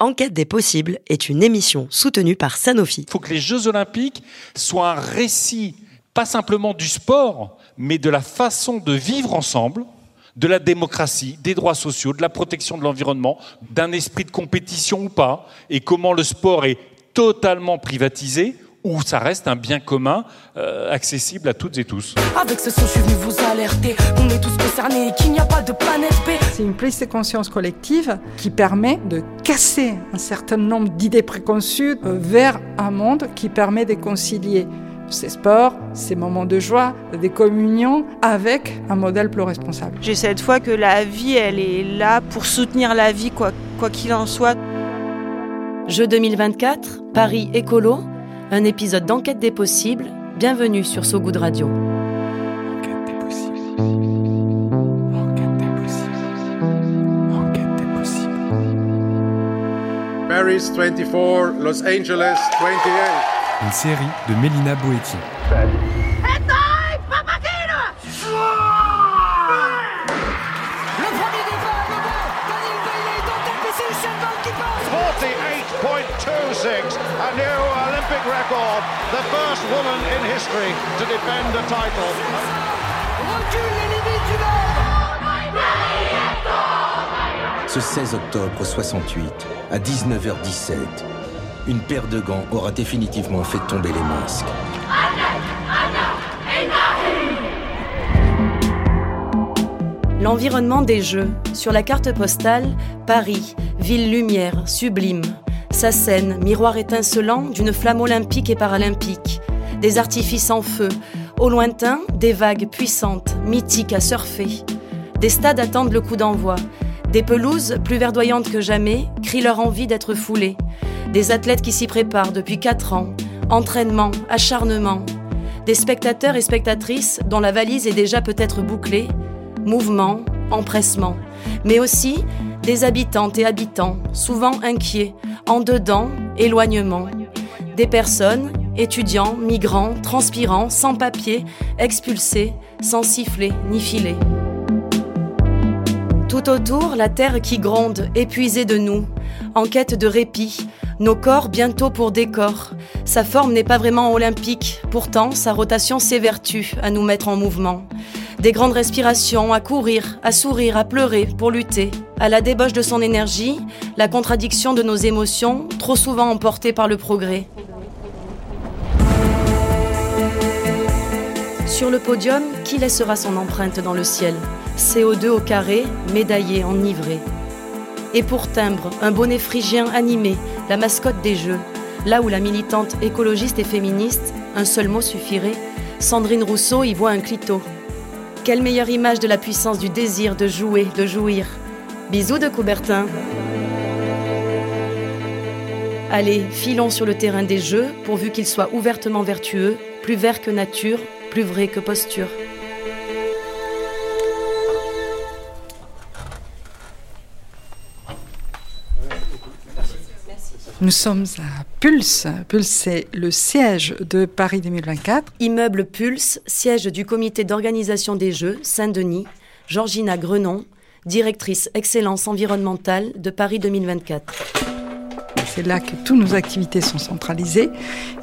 Enquête des possibles est une émission soutenue par Sanofi. Il faut que les Jeux olympiques soient un récit, pas simplement du sport, mais de la façon de vivre ensemble, de la démocratie, des droits sociaux, de la protection de l'environnement, d'un esprit de compétition ou pas, et comment le sport est totalement privatisé ou ça reste un bien commun euh, accessible à toutes et tous. Avec ce son, je suis venu vous alerter. On est tous concernés et qu'il n'y a pas de planète B. C'est une prise de conscience collective qui permet de casser un certain nombre d'idées préconçues euh, vers un monde qui permet de concilier ces sports, ces moments de joie, des communions avec un modèle plus responsable. J'ai cette foi que la vie, elle est là pour soutenir la vie, quoi qu'il en soit. Jeu 2024, Paris écolo, un épisode d'Enquête des possibles. Bienvenue sur So Good Radio. Enquête des possibles. Enquête des possibles. Enquête des possibles. Paris 24, Los Angeles 28. Une série de Mélina Boetti. Le premier départ, le bon. Daniel Bailey est en tête, mais c'est Usain Bolt qui passe. 48.26, a new Olympic record. The first woman in history to defend a title. Recule les limites du monde. Ce 16 octobre 68, à 19h17, une paire de gants aura définitivement fait tomber les masques. L'environnement des Jeux. Sur la carte postale, Paris, ville lumière, sublime. Sa scène, miroir étincelant d'une flamme olympique et paralympique. Des artifices en feu. Au lointain, des vagues puissantes, mythiques à surfer. Des stades attendent le coup d'envoi. Des pelouses, plus verdoyantes que jamais, crient leur envie d'être foulées. Des athlètes qui s'y préparent depuis 4 ans. Entraînement, acharnement. Des spectateurs et spectatrices dont la valise est déjà peut-être bouclée. Mouvement, empressement. Mais aussi des habitantes et habitants, souvent inquiets, en dedans, éloignement. Des personnes, étudiants, migrants, transpirants, sans papier, expulsés, sans siffler ni filet. Tout autour, la terre qui gronde, épuisée de nous, en quête de répit, nos corps bientôt pour décor. Sa forme n'est pas vraiment olympique, pourtant sa rotation s'évertue à nous mettre en mouvement. Des grandes respirations, à courir, à sourire, à pleurer, pour lutter. À la débauche de son énergie, la contradiction de nos émotions, trop souvent emportées par le progrès. Sur le podium, qui laissera son empreinte dans le ciel? CO2 au carré, médaillé, enivré. Et pour timbre, un bonnet phrygien animé, la mascotte des Jeux. Là où la militante écologiste et féministe, un seul mot suffirait, Sandrine Rousseau y voit un clito. Quelle meilleure image de la puissance du désir de jouer, de jouir. Bisous de Coubertin. Allez, filons sur le terrain des jeux, pourvu qu'il soit ouvertement vertueux, plus vert que nature, plus vrai que posture. Nous sommes à Pulse. Pulse, c'est le siège de Paris 2024. Immeuble Pulse, siège du comité d'organisation des Jeux, Saint-Denis, Georgina Grenon, directrice excellence environnementale de Paris 2024. C'est là que toutes nos activités sont centralisées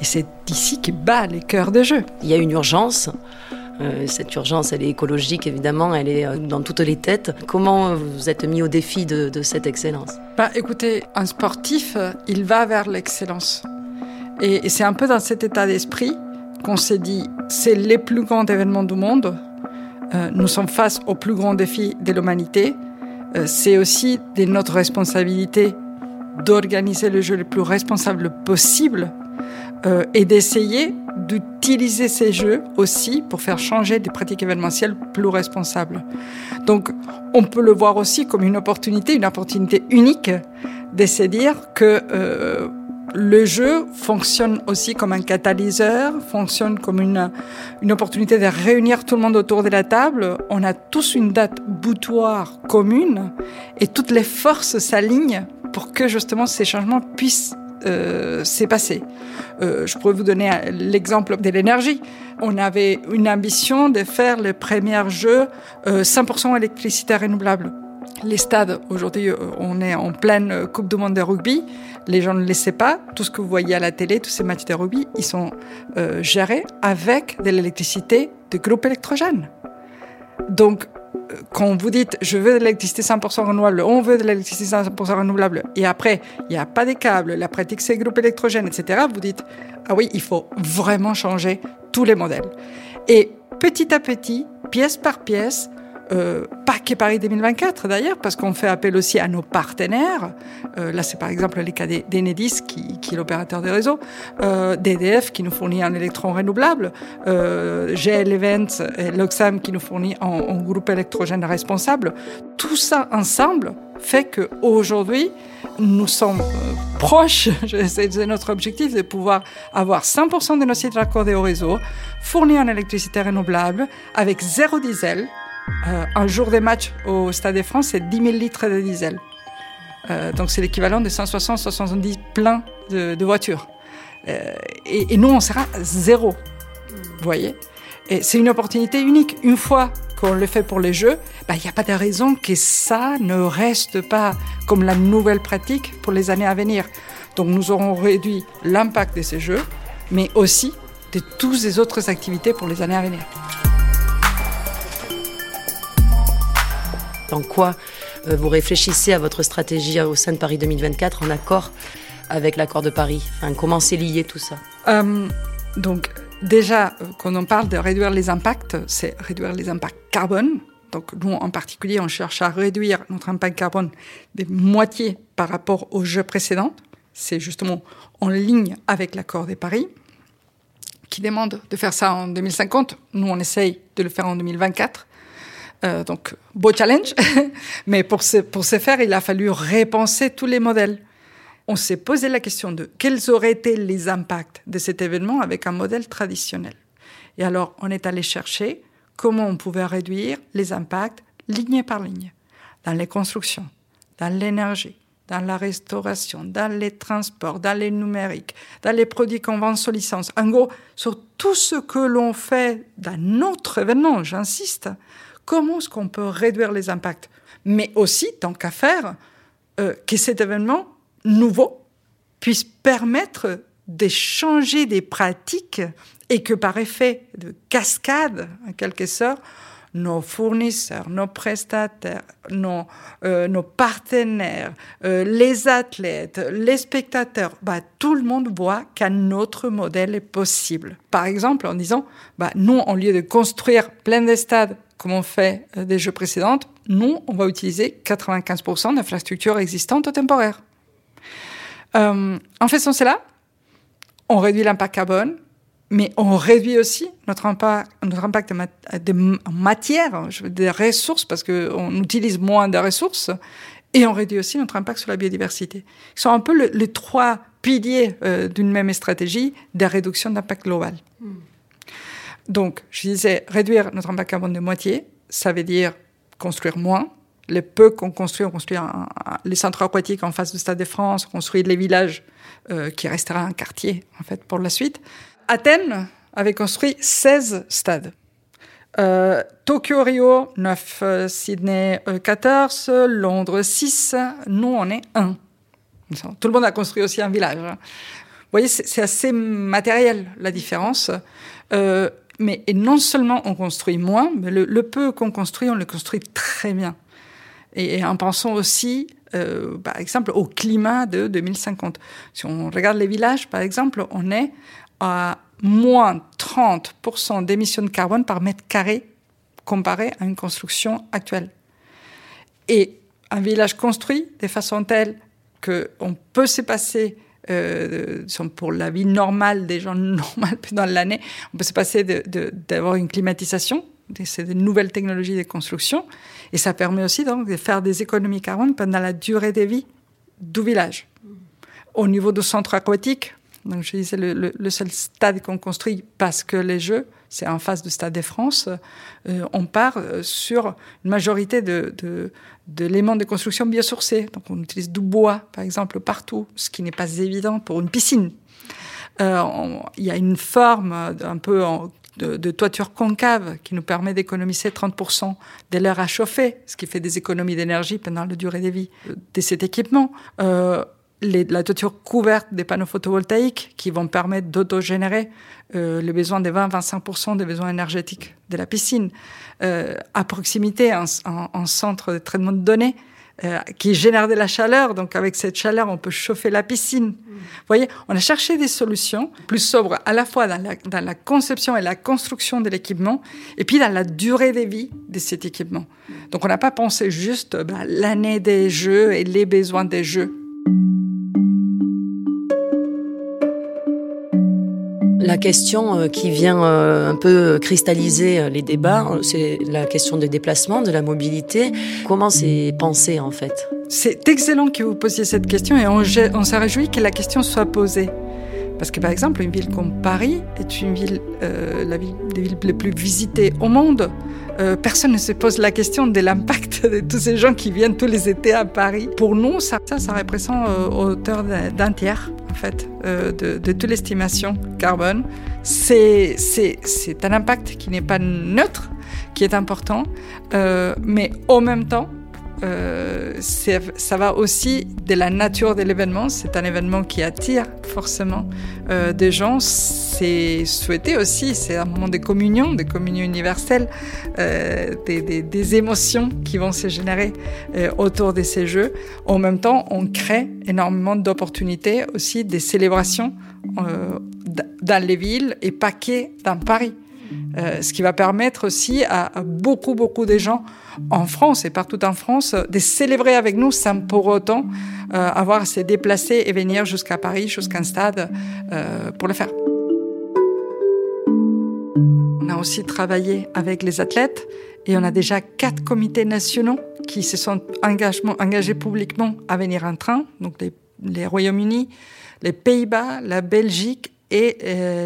et c'est ici que bat les cœurs de jeu. Il y a une urgence. Euh, cette urgence, elle est écologique, évidemment, elle est euh, dans toutes les têtes. Comment vous êtes mis au défi de, cette excellence? Bah, écoutez, un sportif, euh, il va vers l'excellence. Et, c'est un peu dans cet état d'esprit qu'on s'est dit, c'est les plus grands événements du monde. Nous sommes face aux plus grands défis de l'humanité. C'est aussi de notre responsabilité d'organiser le jeu le plus responsable possible euh, et d'essayer d'utiliser ces jeux aussi pour faire changer des pratiques événementielles plus responsables. Donc, on peut le voir aussi comme une opportunité, une opportunité unique de se dire que euh, le jeu fonctionne aussi comme un catalyseur, fonctionne comme une, une opportunité de réunir tout le monde autour de la table. On a tous une date boutoir commune et toutes les forces s'alignent pour que justement ces changements puissent euh, s'est passé. Euh, je pourrais vous donner l'exemple de l'énergie. On avait une ambition de faire les premiers jeux euh, 100% électricité renouvelable. Les stades, aujourd'hui, euh, on est en pleine euh, Coupe du Monde de rugby. Les gens ne le savent pas. Tout ce que vous voyez à la télé, tous ces matchs de rugby, ils sont euh, gérés avec de l'électricité de groupes électrogènes. Donc, euh, quand vous dites je veux de l'électricité 100% renouvelable, on veut de l'électricité 100% renouvelable, et après, il n'y a pas de câbles, la pratique c'est groupe électrogène, etc., vous dites ah oui, il faut vraiment changer tous les modèles. Et petit à petit, pièce par pièce, euh, pas que Paris 2024 d'ailleurs, parce qu'on fait appel aussi à nos partenaires. Euh, là, c'est par exemple le cas d'Enedis, qui, qui est l'opérateur des réseaux, euh, d'EDF qui nous fournit un électron renouvelable, euh, GL Events et l'Oxam qui nous fournit un, un groupe électrogène responsable. Tout ça ensemble fait que aujourd'hui nous sommes euh, proches, c'est notre objectif, de pouvoir avoir 100% de nos sites raccordés au réseau, fournis en électricité renouvelable, avec zéro diesel, euh, un jour de match au Stade de France, c'est 10 000 litres de diesel. Euh, donc c'est l'équivalent de 160-170 pleins de, de voitures. Euh, et, et, nous, on sera zéro. Vous voyez Et c'est une opportunité unique. Une fois qu'on le fait pour les jeux, il bah, n'y a pas de raison que ça ne reste pas comme la nouvelle pratique pour les années à venir. Donc nous aurons réduit l'impact de ces jeux, mais aussi de toutes les autres activités pour les années à venir. Dans quoi euh, vous réfléchissez à votre stratégie au sein de Paris 2024 en accord avec l'accord de Paris Comment c'est lié tout ça? Euh, Donc déjà, quand on parle de réduire les impacts, c'est réduire les impacts carbone. Donc nous, en particulier, on cherche à réduire notre impact carbone de moitié par rapport aux jeux précédents. C'est justement en ligne avec l'accord de Paris qui demande de faire ça en 2050. Nous, on essaye de le faire en 2024. Euh, donc, beau challenge. Mais pour ce, pour ce faire, il a fallu repenser tous les modèles. On s'est posé la question de quels auraient été les impacts de cet événement avec un modèle traditionnel. Et alors, on est allé chercher comment on pouvait réduire les impacts ligne par ligne, dans les constructions, dans l'énergie, dans la restauration, dans les transports, dans les numériques, dans les produits qu'on vend sous licence. En gros, sur tout ce que l'on fait dans notre événement, j'insiste, comment est-ce qu'on peut réduire les impacts Mais aussi, tant qu'à faire, euh, que cet événement nouveau puisse permettre de changer des pratiques et que par effet de cascade, en quelque sorte, nos fournisseurs, nos prestataires, nos, euh, nos partenaires, euh, les athlètes, les spectateurs, bah, tout le monde voit qu'un autre modèle est possible. Par exemple, en disant, bah, nous, au lieu de construire plein de stades comme on fait euh, des jeux précédents, nous, on va utiliser 95% d'infrastructures existantes temporaires. Euh, en faisant cela, on réduit l'impact carbone, mais on réduit aussi notre impact, en matière, des ressources, parce qu'on utilise moins de ressources, et on réduit aussi notre impact sur la biodiversité. Ce sont un peu le, les trois piliers euh, d'une même stratégie de réduction d'impact global. Mm. Donc, je disais, réduire notre impact carbone de moitié, ça veut dire construire moins. Les peu qu'on construit, on construit les centres aquatiques en face du Stade de France, on construit les villages euh, qui restera un quartier, en fait, pour la suite. Athènes avait construit 16 stades. Euh, Tokyo, Rio, 9, euh, Sydney, 14, Londres, 6. Nous, on est 1. Tout le monde a construit aussi un village. Vous voyez, c'est assez matériel, la différence. Euh, mais et non seulement on construit moins, mais le, peu qu'on construit, on le construit très bien. Et, et en pensant aussi, euh, par exemple, au climat de 2050. Si on regarde les villages, par exemple, on est à moins 30% d'émissions de carbone par mètre carré comparé à une construction actuelle. Et un village construit de façon telle qu'on peut se passer euh, pour la vie normale des gens normales dans l'année, on peut se passer d'avoir de, une climatisation, c'est de nouvelles technologies de construction, et ça permet aussi donc de faire des économies carbone pendant la durée de vie du village. Au niveau du centre aquatique, donc je disais le seul stade qu'on construit parce que les Jeux, c'est en face du Stade de France, euh, on part euh, sur une majorité de, de, de construction biosourcés. Donc on utilise du bois, par exemple, partout, ce qui n'est pas évident pour une piscine. Euh, il y a une forme un peu de, toiture concave qui nous permet d'économiser 30% de l'air à chauffer, ce qui fait des économies d'énergie pendant la durée de vie de cet équipement. La toiture couverte des panneaux photovoltaïques qui vont permettre d'autogénérer euh, le besoin de 20-25% des besoins énergétiques de la piscine. Euh, à proximité, un, un, un, centre de traitement de données euh, qui génère de la chaleur. Donc avec cette chaleur, on peut chauffer la piscine. Vous voyez, on a cherché des solutions plus sobres à la fois dans la, dans la conception et la construction de l'équipement et puis dans la durée de vie de cet équipement. Donc on n'a pas pensé juste bah, l'année des jeux et les besoins des jeux. La question euh, qui vient euh, un peu cristalliser euh, les débats, c'est la question des déplacements, de la mobilité. Comment c'est pensé en fait? C'est excellent que vous posiez cette question et on, on s'est réjoui que la question soit posée. Parce que par exemple, une ville comme Paris est une ville, euh, la ville des villes les plus visitées au monde. Euh, personne ne se pose la question de l'impact de tous ces gens qui viennent tous les étés à Paris. Pour nous, ça, ça, représente euh, hauteur d'un tiers en fait euh, de, toute l'estimation carbone. C'est un impact qui n'est pas neutre, qui est important, mais en même temps, euh, ça va aussi de la nature de l'événement. C'est un événement qui attire forcément euh, des gens. C'est souhaité aussi. C'est un moment de communion, de communion universelle, euh, des, des, des, émotions qui vont se générer euh, autour de ces jeux. En même temps, on crée énormément d'opportunités aussi, des célébrations euh, dans les villes et pas que dans Paris. Euh, ce qui va permettre aussi à, beaucoup, beaucoup de gens en France et partout en France de célébrer avec nous sans pour autant euh, avoir à se déplacer et venir jusqu'à Paris, jusqu'à un stade euh, pour le faire. On a aussi travaillé avec les athlètes et on a déjà quatre comités nationaux qui se sont engagés publiquement à venir en train, donc les, les Royaumes-Unis, les Pays-Bas, la Belgique et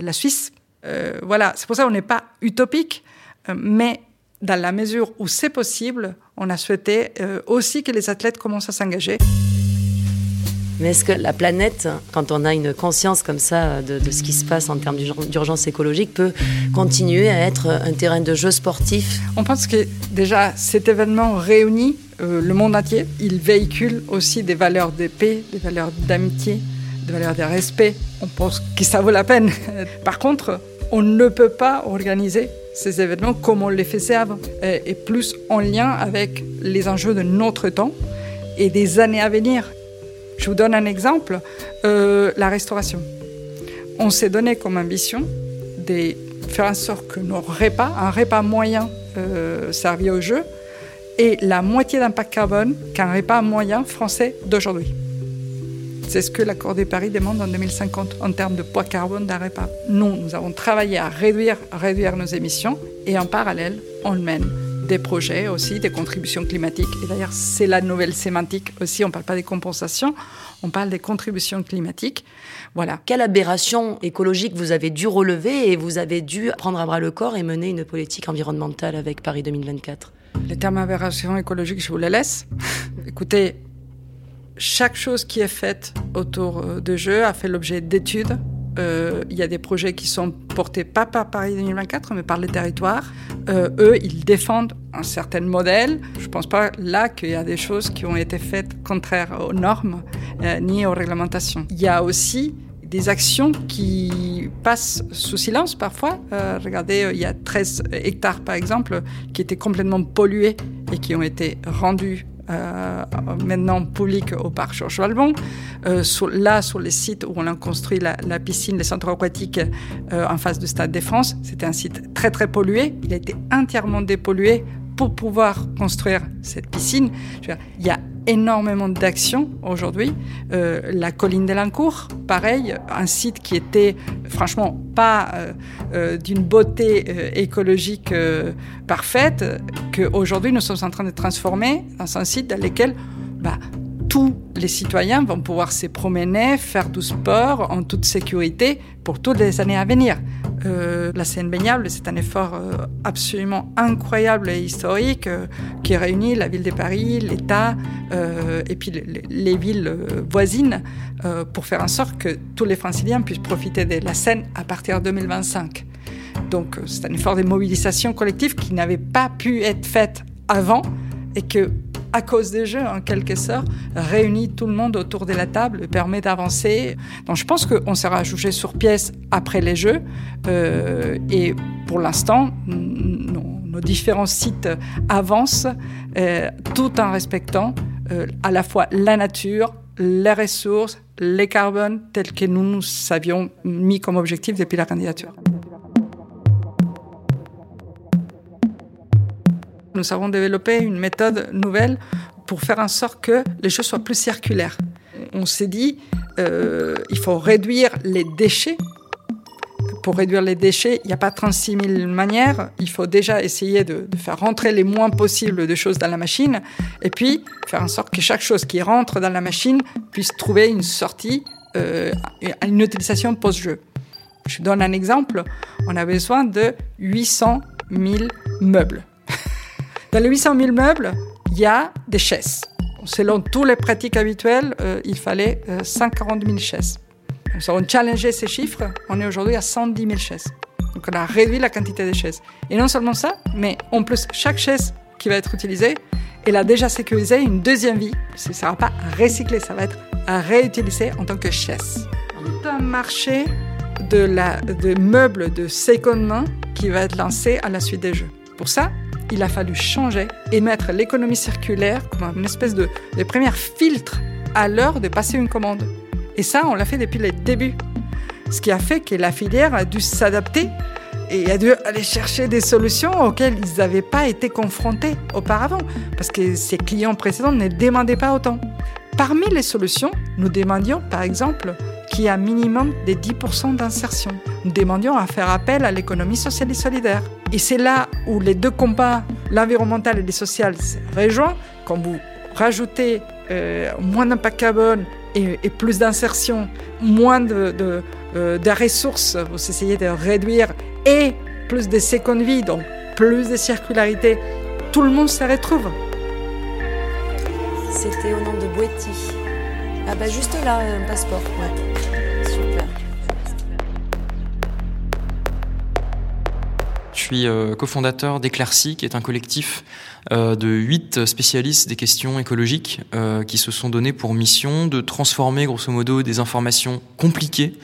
la Suisse. Euh, voilà, c'est pour ça qu'on n'est pas utopique, euh, mais dans la mesure où c'est possible, on a souhaité euh, aussi que les athlètes commencent à s'engager. Mais est-ce que la planète, quand on a une conscience comme ça de, de ce qui se passe en termes d'urgence écologique, peut continuer à être un terrain de jeu sportif? On pense que déjà cet événement réunit euh, le monde entier. Il véhicule aussi des valeurs de paix, des valeurs d'amitié, des valeurs de respect. On pense que ça vaut la peine. Par contre, on ne peut pas organiser ces événements comme on les faisait avant, et plus en lien avec les enjeux de notre temps et des années à venir. Je vous donne un exemple, euh, la restauration. On s'est donné comme ambition de faire en sorte que nos repas, un repas moyen euh, servi au jeu, ait la moitié d'impact carbone qu'un repas moyen français d'aujourd'hui. C'est ce que l'accord de Paris demande en 2050 en termes de poids carbone d'un repas. Nous, nous avons travaillé à réduire, à réduire nos émissions et en parallèle, on mène des projets aussi, des contributions climatiques. Et d'ailleurs, c'est la nouvelle sémantique aussi. On ne parle pas des compensations, on parle des contributions climatiques. Voilà. Quelle aberration écologique vous avez dû relever et vous avez dû prendre à bras le corps et mener une politique environnementale avec Paris 2024 Le terme aberration écologique, je vous le laisse. Écoutez, chaque chose qui est faite autour de jeux a fait l'objet d'études. Euh, il y a des projets qui sont portés pas par Paris 2024, mais par les territoires. Euh, eux, ils défendent un certain modèle. Je ne pense pas là qu'il y a des choses qui ont été faites contraires aux normes euh, ni aux réglementations. Il y a aussi des actions qui passent sous silence parfois. Euh, regardez, il y a 13 hectares par exemple qui étaient complètement pollués et qui ont été rendus euh, maintenant public au parc Georges Valbon. Euh, là, sur les sites où on a construit la, piscine, les centres aquatiques euh, en face du Stade des France, c'était un site très très pollué. Il a été entièrement dépollué pour pouvoir construire cette piscine. Il y a énormément d'actions aujourd'hui. Euh, la colline de l'Ancourt, pareil, un site qui était franchement pas euh, euh, d'une beauté écologique parfaite, qu'aujourd'hui nous sommes en train de transformer dans un site dans lequel bah, tous les citoyens vont pouvoir se promener, faire du sport en toute sécurité pour toutes les années à venir. Euh, la Seine baignable, c'est un effort euh, absolument incroyable et historique euh, qui réunit la ville de Paris, l'État et puis les, les villes voisines pour faire en sorte que tous les franciliens puissent profiter de la Seine à partir de 2025. Donc c'est un effort de mobilisation collective qui n'avait pas pu être fait avant et que à cause des jeux, en quelque sorte, réunit tout le monde autour de la table, permet d'avancer. Donc je pense qu'on sera jugé sur pièce après les jeux. Euh, et pour l'instant, nos, différents sites avancent euh, tout en respectant euh, à la fois la nature, les ressources, les carbones tels que nous nous avions mis comme objectif depuis la candidature. Nous avons développé une méthode nouvelle pour faire en sorte que les choses soient plus circulaires. On s'est dit, euh, il faut réduire les déchets. Pour réduire les déchets, il n'y a pas 36 000 manières. Il faut déjà essayer de, faire rentrer les moins possible de choses dans la machine et puis faire en sorte que chaque chose qui rentre dans la machine puisse trouver une sortie, euh, une utilisation post-jeu. Je donne un exemple. On a besoin de 800 000 meubles. Dans les 800 000 meubles, il y a des chaises. Selon toutes les pratiques habituelles, euh, il fallait 140 euh, 000 chaises. Nous avons challengé ces chiffres. On est aujourd'hui à 110 000 chaises. Donc on a réduit la quantité de chaises. Et non seulement ça, mais en plus, chaque chaise qui va être utilisée, elle a déjà sécurisé une deuxième vie. Ce ne sera pas recyclé, ça va être réutilisé en tant que chaise. Tout un marché de, de meubles de seconde main qui va être lancé à la suite des jeux. Pour ça, il a fallu changer et mettre l'économie circulaire comme une espèce de, premier filtre à l'heure de passer une commande. Et ça, on l'a fait depuis le début. Ce qui a fait que la filière a dû s'adapter et a dû aller chercher des solutions auxquelles ils n'avaient pas été confrontés auparavant, parce que ses clients précédents ne demandaient pas autant. Parmi les solutions, nous demandions par exemple qu'il y ait un minimum de 10% d'insertion. Nous demandions à faire appel à l'économie sociale et solidaire. Et c'est là où les deux combats, l'environnemental et le social, se rejoignent. Quand vous rajoutez euh, moins d'impact carbone et, plus d'insertion, moins euh, de, ressources, vous essayez de réduire, et plus de seconde vie, donc plus de circularité, tout le monde se retrouve. C'était au nom de Boetti. Ah bah juste là, un passeport. Suis euh, cofondateur d'Eclaircy, qui est un collectif euh, de huit spécialistes des questions écologiques euh, qui se sont donnés pour mission de transformer grosso modo des informations compliquées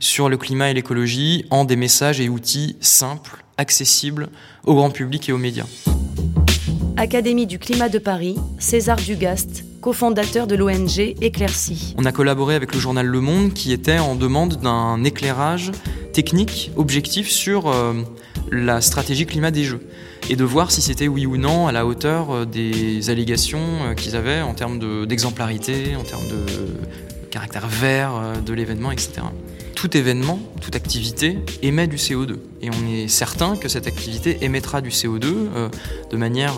sur le climat et l'écologie en des messages et outils simples, accessibles au grand public et aux médias. Académie du climat de Paris, César Dugast, cofondateur de l'ONG Éclaircie. On a collaboré avec le journal Le Monde qui était en demande d'un éclairage technique, objectif sur euh, la stratégie climat des Jeux et de voir si c'était oui ou non à la hauteur euh, des allégations euh, qu'ils avaient en termes d'exemplarité, en termes de caractère vert de l'événement, etc tout événement, toute activité émet du CO2. Et on est certain que cette activité émettra du CO2 euh, de manière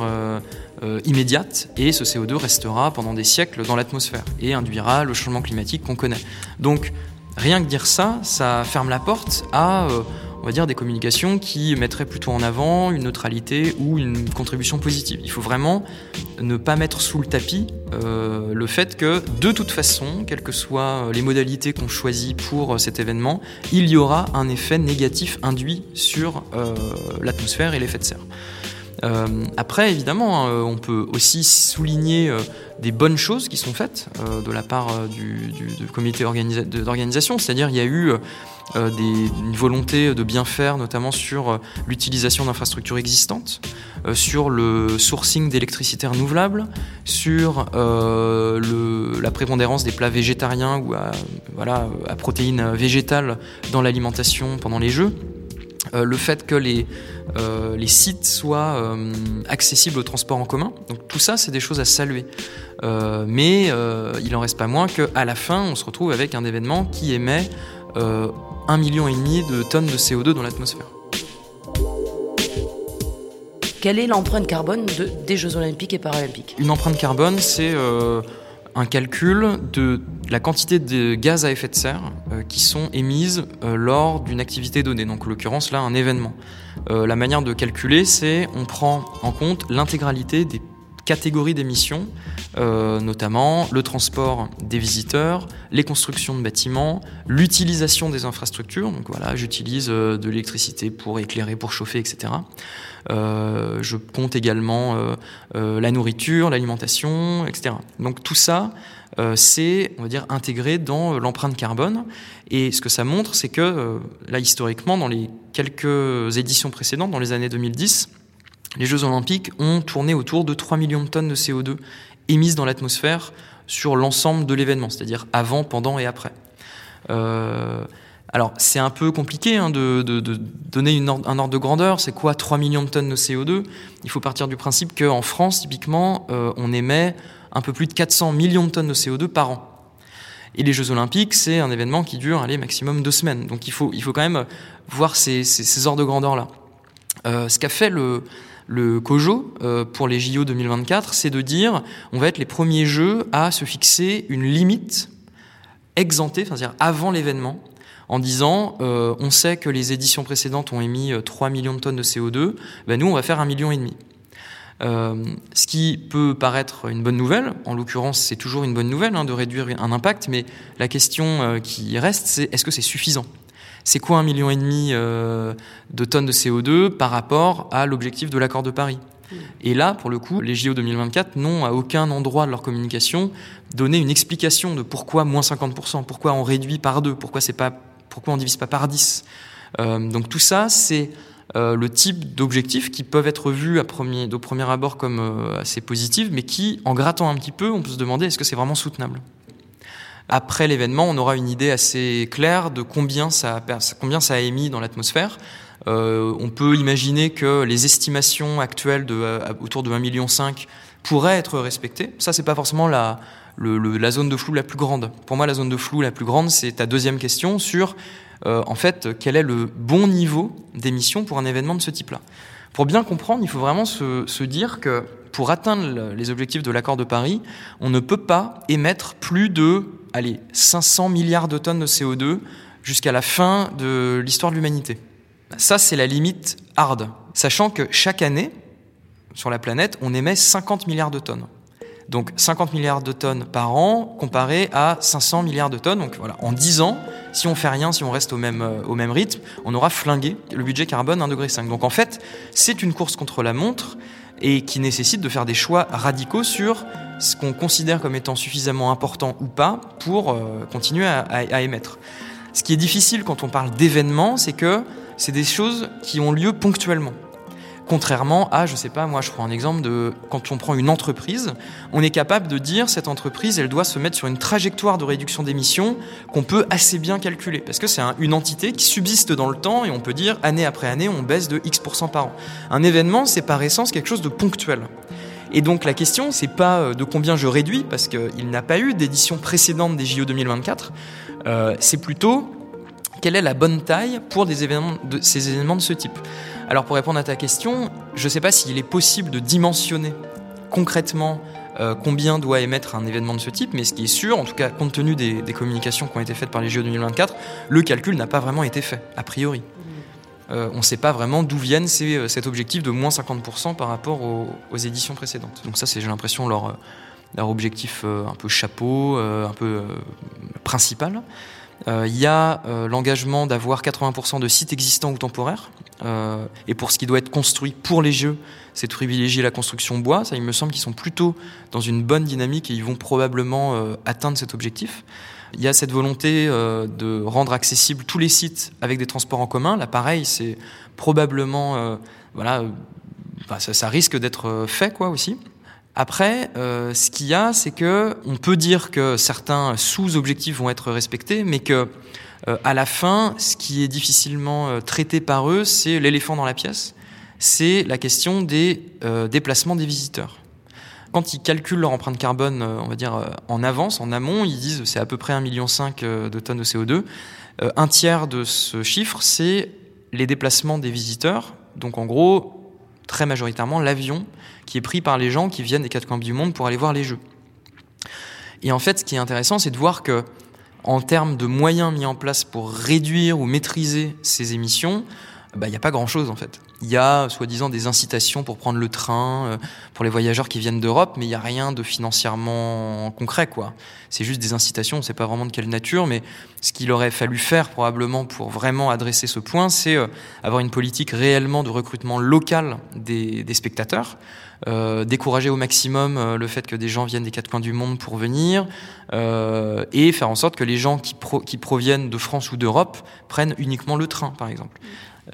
euh, immédiate et ce CO2 restera pendant des siècles dans l'atmosphère et induira le changement climatique qu'on connaît. Donc rien que dire ça, ça ferme la porte à on va dire, des communications qui mettraient plutôt en avant une neutralité ou une contribution positive. Il faut vraiment ne pas mettre sous le tapis euh, le fait que, de toute façon, quelles que soient les modalités qu'on choisit pour cet événement, il y aura un effet négatif induit sur euh, l'atmosphère et l'effet de serre. Euh, après, évidemment, hein, on peut aussi souligner des bonnes choses qui sont faites de la part du, comité d'organisation, c'est-à-dire il y a eu euh, une volonté de bien faire, notamment sur euh, l'utilisation d'infrastructures existantes, euh, sur le sourcing d'électricité renouvelable, sur la prépondérance des plats végétariens ou à, à protéines végétales dans l'alimentation pendant les Jeux. Le fait que les, les sites soient accessibles au transport en commun. Donc tout ça, c'est des choses à saluer. mais il en reste pas moins qu'à la fin, on se retrouve avec un événement qui émet 1,5 million et demi de tonnes de CO2 dans l'atmosphère. Quelle est l'empreinte carbone des Jeux olympiques et paralympiques? Une empreinte carbone, c'est euh, un calcul de la quantité de gaz à effet de serre euh, qui sont émises euh, lors d'une activité donnée, donc en l'occurrence là un événement. la manière de calculer, c'est on prend en compte l'intégralité des catégories d'émissions, euh, notamment le transport des visiteurs, les constructions de bâtiments, l'utilisation des infrastructures. Donc voilà, j'utilise euh, de l'électricité pour éclairer, pour chauffer, etc. Euh, je compte également euh, euh, la nourriture, l'alimentation, etc. Donc tout ça, c'est, on va dire, intégré dans l'empreinte carbone. Et ce que ça montre, c'est que là, historiquement, dans les quelques éditions précédentes, dans les années 2010, les Jeux Olympiques ont tourné autour de 3 millions de tonnes de CO2 émises dans l'atmosphère sur l'ensemble de l'événement, c'est-à-dire avant, pendant et après. Alors, c'est un peu compliqué hein, de, donner un ordre de grandeur. C'est quoi 3 millions de tonnes de CO2 Il faut partir du principe qu'en France, typiquement, euh, on émet un peu plus de 400 millions de tonnes de CO2 par an. Et les Jeux Olympiques, c'est un événement qui dure, allez, maximum deux semaines. Donc il faut, il faut quand même voir ces, ordres de grandeur-là. Euh, ce qu'a fait le, le COJO euh, pour les JO 2024, c'est de dire on va être les premiers Jeux à se fixer une limite exemptée, c'est-à-dire avant l'événement, en disant euh, on sait que les éditions précédentes ont émis 3 millions de tonnes de CO2, ben nous on va faire un million et demi. Euh, ce qui peut paraître une bonne nouvelle, en l'occurrence c'est toujours une bonne nouvelle hein, de réduire un impact, mais la question euh, qui reste c'est est-ce que c'est suffisant? C'est quoi un million et demi euh, de tonnes de CO2 par rapport à l'objectif de l'accord de Paris? Et là, pour le coup, les JO 2024 n'ont à aucun endroit de leur communication donné une explication de pourquoi moins 50%, pourquoi on réduit par deux, pourquoi c'est pas, pourquoi on divise pas par 10. Euh, donc tout ça, c'est euh, le type d'objectifs qui peuvent être vus au premier abord comme euh, assez positifs, mais qui, en grattant un petit peu, on peut se demander est-ce que c'est vraiment soutenable? Après l'événement, on aura une idée assez claire de combien ça a, émis dans l'atmosphère. On peut imaginer que les estimations actuelles autour de 1,5 million pourraient être respectées. Ça, c'est pas forcément la, la zone de flou la plus grande. Pour moi, la zone de flou la plus grande, c'est ta deuxième question sur, euh, en fait, quel est le bon niveau d'émission pour un événement de ce type-là. Pour bien comprendre, il faut vraiment se, se dire que pour atteindre les objectifs de l'accord de Paris, on ne peut pas émettre plus de allez, 500 milliards de tonnes de CO2 jusqu'à la fin de l'histoire de l'humanité. Ça, c'est la limite hard. Sachant que chaque année, sur la planète, on émet 50 milliards de tonnes. Donc 50 milliards de tonnes par an comparé à 500 milliards de tonnes. Donc voilà, en 10 ans, si on fait rien, si on reste au même, euh, au même rythme, on aura flingué le budget carbone 1,5 degré. Donc en fait, c'est une course contre la montre et qui nécessite de faire des choix radicaux sur ce qu'on considère comme étant suffisamment important ou pas pour euh, continuer à, à, à émettre. Ce qui est difficile quand on parle d'événements, c'est que c'est des choses qui ont lieu ponctuellement. Contrairement à, je sais pas, moi je prends un exemple de quand on prend une entreprise, on est capable de dire cette entreprise, elle doit se mettre sur une trajectoire de réduction d'émissions qu'on peut assez bien calculer parce que c'est un, une entité qui subsiste dans le temps et on peut dire année après année on baisse de X% par an. Un événement, c'est par essence quelque chose de ponctuel. Et donc la question, c'est pas de combien je réduis parce qu'il n'a pas eu d'édition précédente des JO 2024. Euh, c'est plutôt quelle est la bonne taille pour ces événements de ce type? Alors pour répondre à ta question, je ne sais pas s'il est possible de dimensionner concrètement euh, combien doit émettre un événement de ce type, mais ce qui est sûr, en tout cas compte tenu des, communications qui ont été faites par les JO 2024, le calcul n'a pas vraiment été fait, a priori. Euh, on ne sait pas vraiment d'où viennent ces, cet objectif de moins 50% par rapport aux, éditions précédentes. Donc ça, c'est j'ai l'impression leur, leur objectif euh, un peu chapeau, euh, un peu principal. Il euh, y a euh, l'engagement d'avoir 80% de sites existants ou temporaires. Euh, et pour ce qui doit être construit pour les jeux, c'est de privilégier la construction bois. Ça, il me semble qu'ils sont plutôt dans une bonne dynamique et ils vont probablement atteindre cet objectif. Il y a cette volonté de rendre accessibles tous les sites avec des transports en commun. Là, pareil, c'est probablement, voilà, bah, ça, risque d'être fait, quoi, aussi. Après, euh, ce qu'il y a, c'est que on peut dire que certains sous-objectifs vont être respectés, mais que euh, à la fin, ce qui est difficilement euh, traité par eux, c'est l'éléphant dans la pièce, c'est la question des euh, déplacements des visiteurs. Quand ils calculent leur empreinte carbone, euh, on va dire en avance, en amont, ils disent c'est à peu près 1,5 million de tonnes de CO2. un tiers de ce chiffre, c'est les déplacements des visiteurs. Donc en gros, très majoritairement l'avion qui est pris par les gens qui viennent des quatre coins du monde pour aller voir les jeux. Et en fait, ce qui est intéressant, c'est de voir que, en termes de moyens mis en place pour réduire ou maîtriser ces émissions, bah, il n'y a pas grand-chose en fait. Il y a soi-disant des incitations pour prendre le train euh, pour les voyageurs qui viennent d'Europe, mais il n'y a rien de financièrement concret, quoi. C'est juste des incitations, on ne sait pas vraiment de quelle nature, mais ce qu'il aurait fallu faire probablement pour vraiment adresser ce point, c'est euh, avoir une politique réellement de recrutement local des, spectateurs. Euh, décourager au maximum le fait que des gens viennent des quatre coins du monde pour venir et faire en sorte que les gens qui proviennent de France ou d'Europe prennent uniquement le train, par exemple.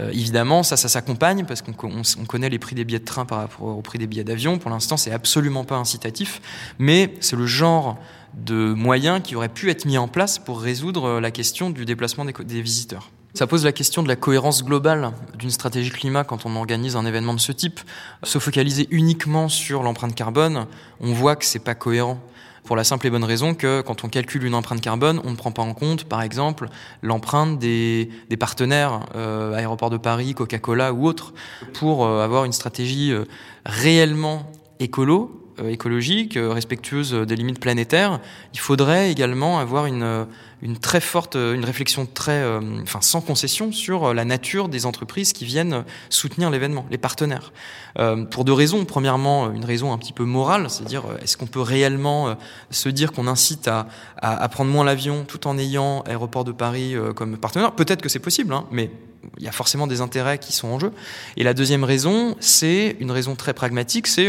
Euh, évidemment, ça, ça s'accompagne parce qu'on on connaît les prix des billets de train par rapport au prix des billets d'avion. Pour l'instant, c'est absolument pas incitatif, mais c'est le genre de moyens qui aurait pu être mis en place pour résoudre la question du déplacement des, des visiteurs. Ça pose la question de la cohérence globale d'une stratégie climat quand on organise un événement de ce type. Se focaliser uniquement sur l'empreinte carbone, on voit que c'est pas cohérent. Pour la simple et bonne raison que quand on calcule une empreinte carbone, on ne prend pas en compte, par exemple, l'empreinte des, des, partenaires, euh, aéroports de Paris, Coca-Cola ou autres, pour euh, avoir une stratégie euh, réellement écolo, euh, écologique, euh, respectueuse des limites planétaires, il faudrait également avoir une, une très forte, une réflexion très, enfin, sans concession sur la nature des entreprises qui viennent soutenir l'événement, les partenaires. Euh, pour deux raisons. Premièrement, une raison un petit peu morale, c'est-à-dire est-ce qu'on peut réellement se dire qu'on incite à, à, prendre moins l'avion tout en ayant Aéroport de Paris comme partenaire? Peut-être que c'est possible, hein, mais il y a forcément des intérêts qui sont en jeu. Et la deuxième raison, c'est une raison très pragmatique, c'est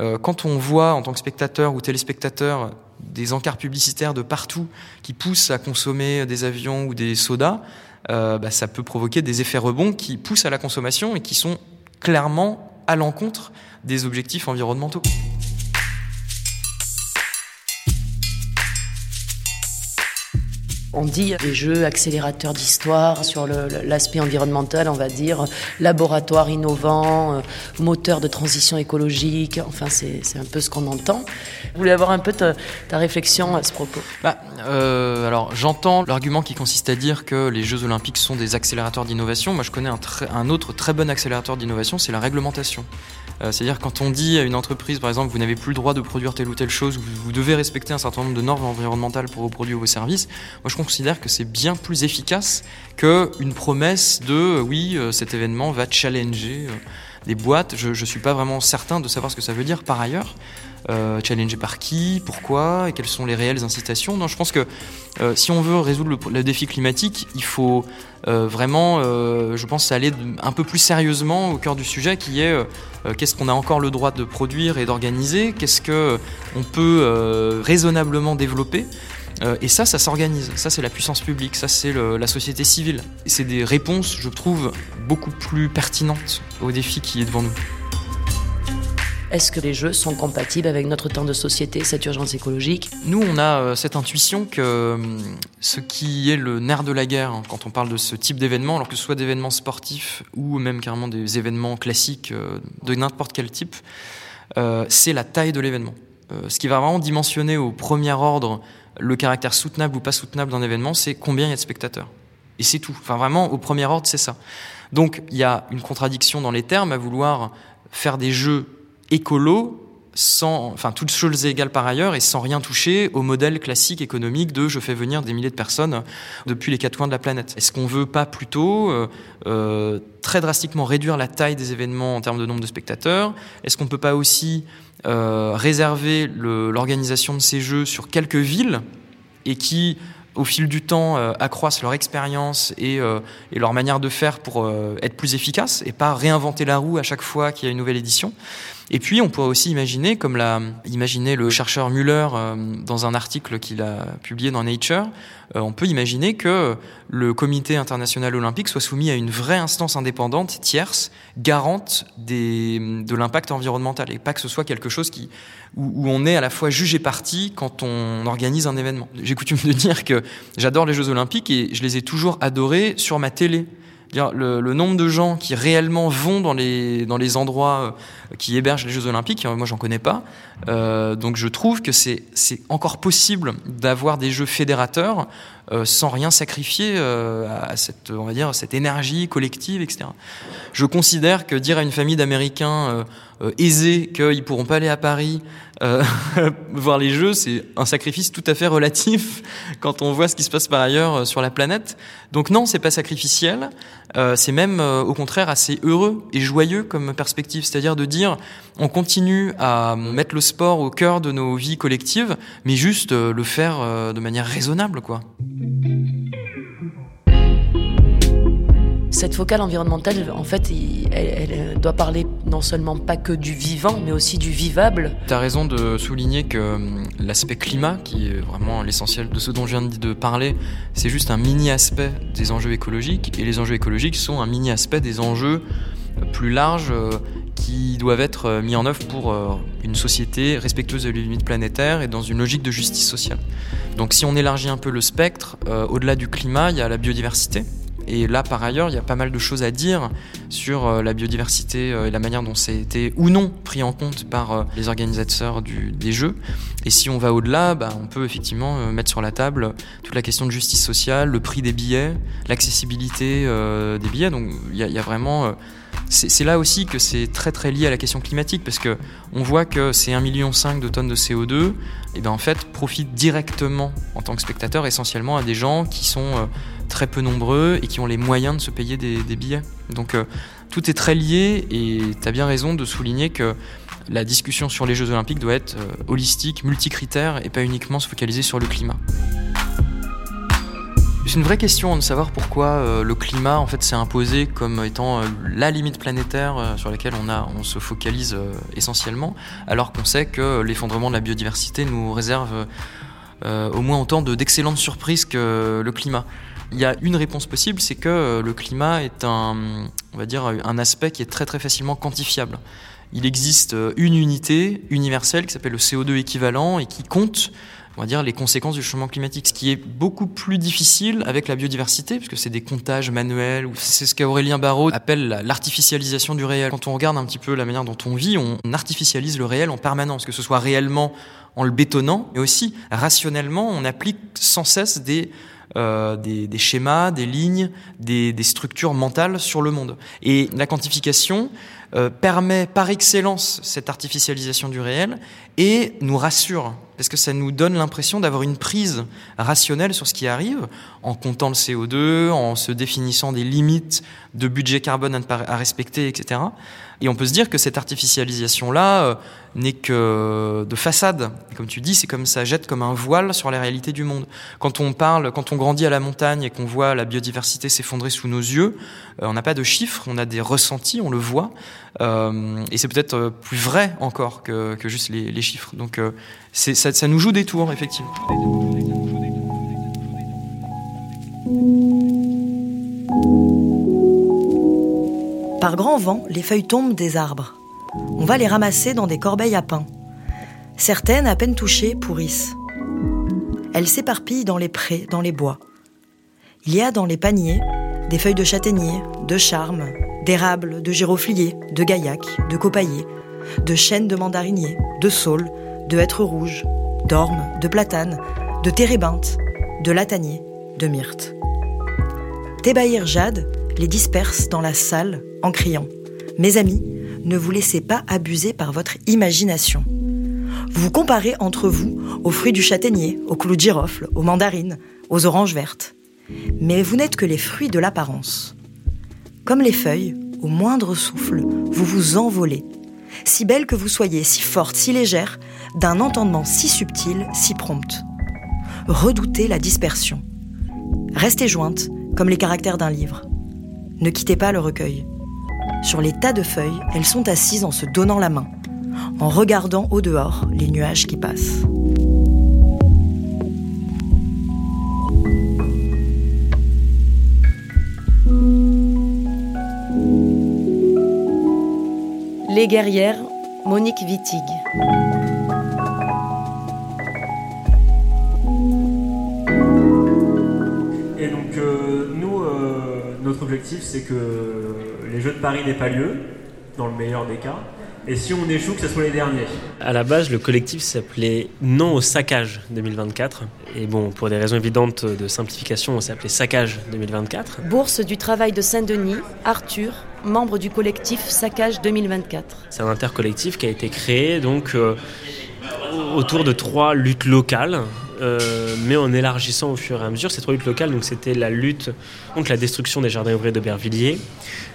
euh, quand on voit en tant que spectateur ou téléspectateur des encarts publicitaires de partout qui poussent à consommer des avions ou des sodas, euh, bah, ça peut provoquer des effets rebonds qui poussent à la consommation et qui sont clairement à l'encontre des objectifs environnementaux. On dit des jeux accélérateurs d'histoire sur l'aspect environnemental, on va dire, laboratoire innovant, euh, moteur de transition écologique, enfin c'est un peu ce qu'on entend. Vous voulez avoir un peu ta, réflexion à ce propos? Bah, euh, Alors j'entends l'argument qui consiste à dire que les Jeux olympiques sont des accélérateurs d'innovation. Moi je connais un autre très bon accélérateur d'innovation, c'est la réglementation. Euh, C'est-à-dire quand on dit à une entreprise, par exemple, vous n'avez plus le droit de produire telle ou telle chose, vous, devez respecter un certain nombre de normes environnementales pour vos produits ou vos services, moi je considère que c'est bien plus efficace qu'une promesse de oui, euh, cet événement va challenger euh, des boîtes. Je ne suis pas vraiment certain de savoir ce que ça veut dire par ailleurs. Euh, challenger par qui, pourquoi, et quelles sont les réelles incitations? Non, je pense que euh, si on veut résoudre le, défi climatique, il faut euh, vraiment, euh, je pense, aller un peu plus sérieusement au cœur du sujet, qui est qu'est-ce qu'on a encore le droit de produire et d'organiser, qu'est-ce que on peut raisonnablement développer? et ça, ça s'organise. Ça, c'est la puissance publique. Ça, c'est la société civile. C'est des réponses, je trouve, beaucoup plus pertinentes au défi qui est devant nous. Est-ce que les jeux sont compatibles avec notre temps de société, cette urgence écologique Nous, on a euh, cette intuition que euh, ce qui est le nerf de la guerre hein, quand on parle de ce type d'événement, alors que ce soit d'événements sportifs ou même carrément des événements classiques euh, de n'importe quel type, c'est la taille de l'événement. Ce qui va vraiment dimensionner au premier ordre le caractère soutenable ou pas soutenable d'un événement, c'est combien il y a de spectateurs. Et c'est tout. Enfin, vraiment, au premier ordre, c'est ça. Donc, il y a une contradiction dans les termes à vouloir faire des jeux écolo, sans, enfin, toutes choses égales par ailleurs et sans rien toucher au modèle classique économique de je fais venir des milliers de personnes depuis les quatre coins de la planète. Est-ce qu'on veut pas plutôt euh, euh, très drastiquement réduire la taille des événements en termes de nombre de spectateurs? Est-ce qu'on peut pas aussi euh, réserver l'organisation de ces jeux sur quelques villes et qui au fil du temps, accroissent leur expérience et, leur manière de faire pour être plus efficaces et pas réinventer la roue à chaque fois qu'il y a une nouvelle édition? Et puis, on pourrait aussi imaginer, comme l'a imaginé le chercheur Muller dans un article qu'il a publié dans Nature, on peut imaginer que le Comité international olympique soit soumis à une vraie instance indépendante, tierce, garante des, de l'impact environnemental, et pas que ce soit quelque chose où, où on est à la fois jugé parti quand on organise un événement. J'ai coutume de dire que j'adore les Jeux olympiques et je les ai toujours adorés sur ma télé. Le, le, nombre de gens qui réellement vont dans les, dans les endroits euh, qui hébergent les Jeux Olympiques, moi j'en connais pas. Euh, donc je trouve que c'est encore possible d'avoir des jeux fédérateurs euh, sans rien sacrifier euh, à cette, on va dire, cette énergie collective, etc. Je considère que dire à une famille d'Américains euh, euh, aisés qu'ils pourront pas aller à Paris euh, voir les jeux, c'est un sacrifice tout à fait relatif quand on voit ce qui se passe par ailleurs euh, sur la planète. Donc non, c'est pas sacrificiel. C'est même au contraire assez heureux et joyeux comme perspective, c'est-à-dire de dire on continue à mettre le sport au cœur de nos vies collectives, mais juste le faire de manière raisonnable, quoi. Cette focale environnementale, en fait, elle, doit parler non seulement pas que du vivant, mais aussi du vivable. Tu as raison de souligner que hum, l'aspect climat, qui est vraiment l'essentiel de ce dont je viens de parler, c'est juste un mini-aspect des enjeux écologiques, et les enjeux écologiques sont un mini-aspect des enjeux plus larges euh, qui doivent être euh, mis en œuvre pour euh, une société respectueuse des limites planétaires et dans une logique de justice sociale. Donc si on élargit un peu le spectre, au-delà du climat, il y a la biodiversité. Et là, par ailleurs, il y a pas mal de choses à dire sur la biodiversité et la manière dont c'est été ou non pris en compte par les organisateurs des Jeux. Et si on va au-delà, bah, on peut effectivement mettre sur la table toute la question de justice sociale, le prix des billets, l'accessibilité des billets. Donc il y, a- vraiment... c'est là aussi que c'est très très lié à la question climatique parce que on voit que ces 1,5 million de tonnes de CO2 et ben en fait profitent directement en tant que spectateurs essentiellement à des gens qui sont euh, très peu nombreux et qui ont les moyens de se payer des, des billets. Donc euh, tout est très lié et tu as bien raison de souligner que la discussion sur les Jeux Olympiques doit être euh, holistique, multicritère et pas uniquement se focaliser sur le climat. C'est une vraie question de savoir pourquoi euh, le climat en fait s'est imposé comme étant euh, la limite planétaire euh, sur laquelle on, on se focalise essentiellement, alors qu'on sait que l'effondrement de la biodiversité nous réserve au moins autant de- d'excellentes surprises que le climat. Il y a une réponse possible, c'est que le climat est un, on va dire, un aspect qui est très très facilement quantifiable. Il existe une unité universelle qui s'appelle le CO2 équivalent et qui compte on va dire, les conséquences du changement climatique, ce qui est beaucoup plus difficile avec la biodiversité, puisque c'est des comptages manuels, ou c'est ce qu'Aurélien Barraud appelle la- l'artificialisation du réel. Quand on regarde un petit peu la manière dont on vit, on artificialise le réel en permanence, que ce soit réellement en le bétonnant, mais aussi rationnellement, on applique sans cesse des, euh, des, schémas, des lignes, des, structures mentales sur le monde. Et la quantification euh, permet par excellence cette artificialisation du réel et nous rassure, parce que ça nous donne l'impression d'avoir une prise rationnelle sur ce qui arrive, en comptant le CO2, en se définissant des limites de budget carbone à respecter, etc. Et on peut se dire que cette artificialisation-là euh, n'est que de façade. Comme tu dis, c'est comme ça jette comme un voile sur la réalité du monde. Quand on parle, quand on grandit à la montagne et qu'on voit la biodiversité s'effondrer sous nos yeux, euh, on n'a pas de chiffres, on a des ressentis, on le voit. Euh, et c'est peut-être euh, plus vrai encore que, que juste les, chiffres. Donc euh, ça nous joue des tours, effectivement. Par grand vent, les feuilles tombent des arbres. On va les ramasser dans des corbeilles à pain. Certaines, à peine touchées, pourrissent. Elles s'éparpillent dans les prés, dans les bois. Il y a dans les paniers des feuilles de châtaignier, de charme, d'érable, de giroflier, de gaillac, de copailler, de chêne de mandarinier, de saule, de hêtre rouge, d'orme, de platane, de térébinthe, de latanier, de myrte. Thébaïr Jade les disperse dans la salle en criant Mes amis, ne vous laissez pas abuser par votre imagination. Vous comparez entre vous aux fruits du châtaignier, aux clous de girofle, aux mandarines, aux oranges vertes. Mais vous n'êtes que les fruits de l'apparence. Comme les feuilles, au moindre souffle, vous vous envolez. Si belle que vous soyez, si forte, si légère, d'un entendement si subtil, si prompt. Redoutez la dispersion. Restez jointes, comme les caractères d'un livre. Ne quittez pas le recueil. Sur les tas de feuilles, elles sont assises en se donnant la main, en regardant au dehors les nuages qui passent. Les guerrières, Monique Wittig. Notre objectif, c'est que les Jeux de Paris n'aient pas lieu, dans le meilleur des cas, Et si on échoue, que ce soit les derniers. À la base, le collectif s'appelait Non au saccage 2024. Et bon, pour des raisons évidentes de simplification, on s'est appelé Saccage 2024. Bourse du travail de Saint-Denis, Arthur, membre du collectif Saccage 2024. C'est un intercollectif qui a été créé donc euh, autour de trois luttes locales. Euh, mais en élargissant au fur et à mesure ces trois luttes locales, donc c'était la lutte contre la destruction des jardins ouvriers de Bervilliers,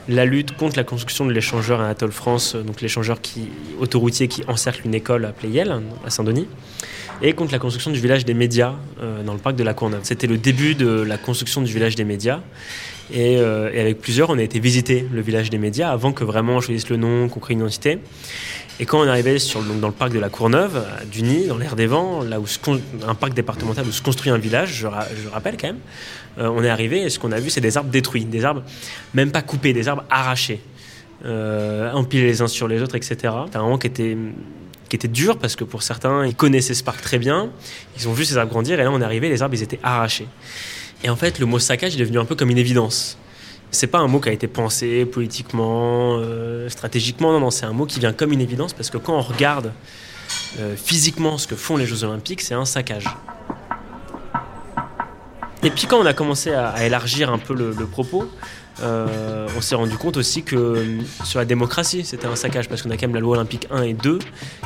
la lutte contre la construction de l'échangeur Anatole France, donc l'échangeur qui, autoroutier qui encercle une école à Pleyel, à Saint-Denis, et contre la construction du village des médias euh, dans le parc de la Courneuve. C'était le début de la construction du village des médias. Et, euh, et avec plusieurs, on a été visiter le village des médias avant que vraiment on choisisse le nom, qu'on crée une identité. Et quand on est arrivé dans le parc de la Courneuve, à Duny, dans l'air des vents, là où se un parc départemental où se construit un village, je, ra- rappelle quand même, euh, on est arrivé et ce qu'on a vu, c'est des arbres détruits, des arbres même pas coupés, des arbres arrachés, euh, empilés les uns sur les autres, etc. C'était un moment qui était qui était dur parce que pour certains, ils connaissaient ce parc très bien, ils ont vu ces arbres grandir et là on est arrivé, les arbres ils étaient arrachés. Et en fait, le mot saccage est devenu un peu comme une évidence. C'est pas un mot qui a été pensé politiquement, euh, stratégiquement, non, non, c'est un mot qui vient comme une évidence parce que quand on regarde euh, physiquement ce que font les Jeux Olympiques, c'est un saccage. Et puis quand on a commencé à, élargir un peu le propos, euh, on s'est rendu compte aussi que euh, sur la démocratie, c'était un saccage parce qu'on a quand même la loi olympique 1 et 2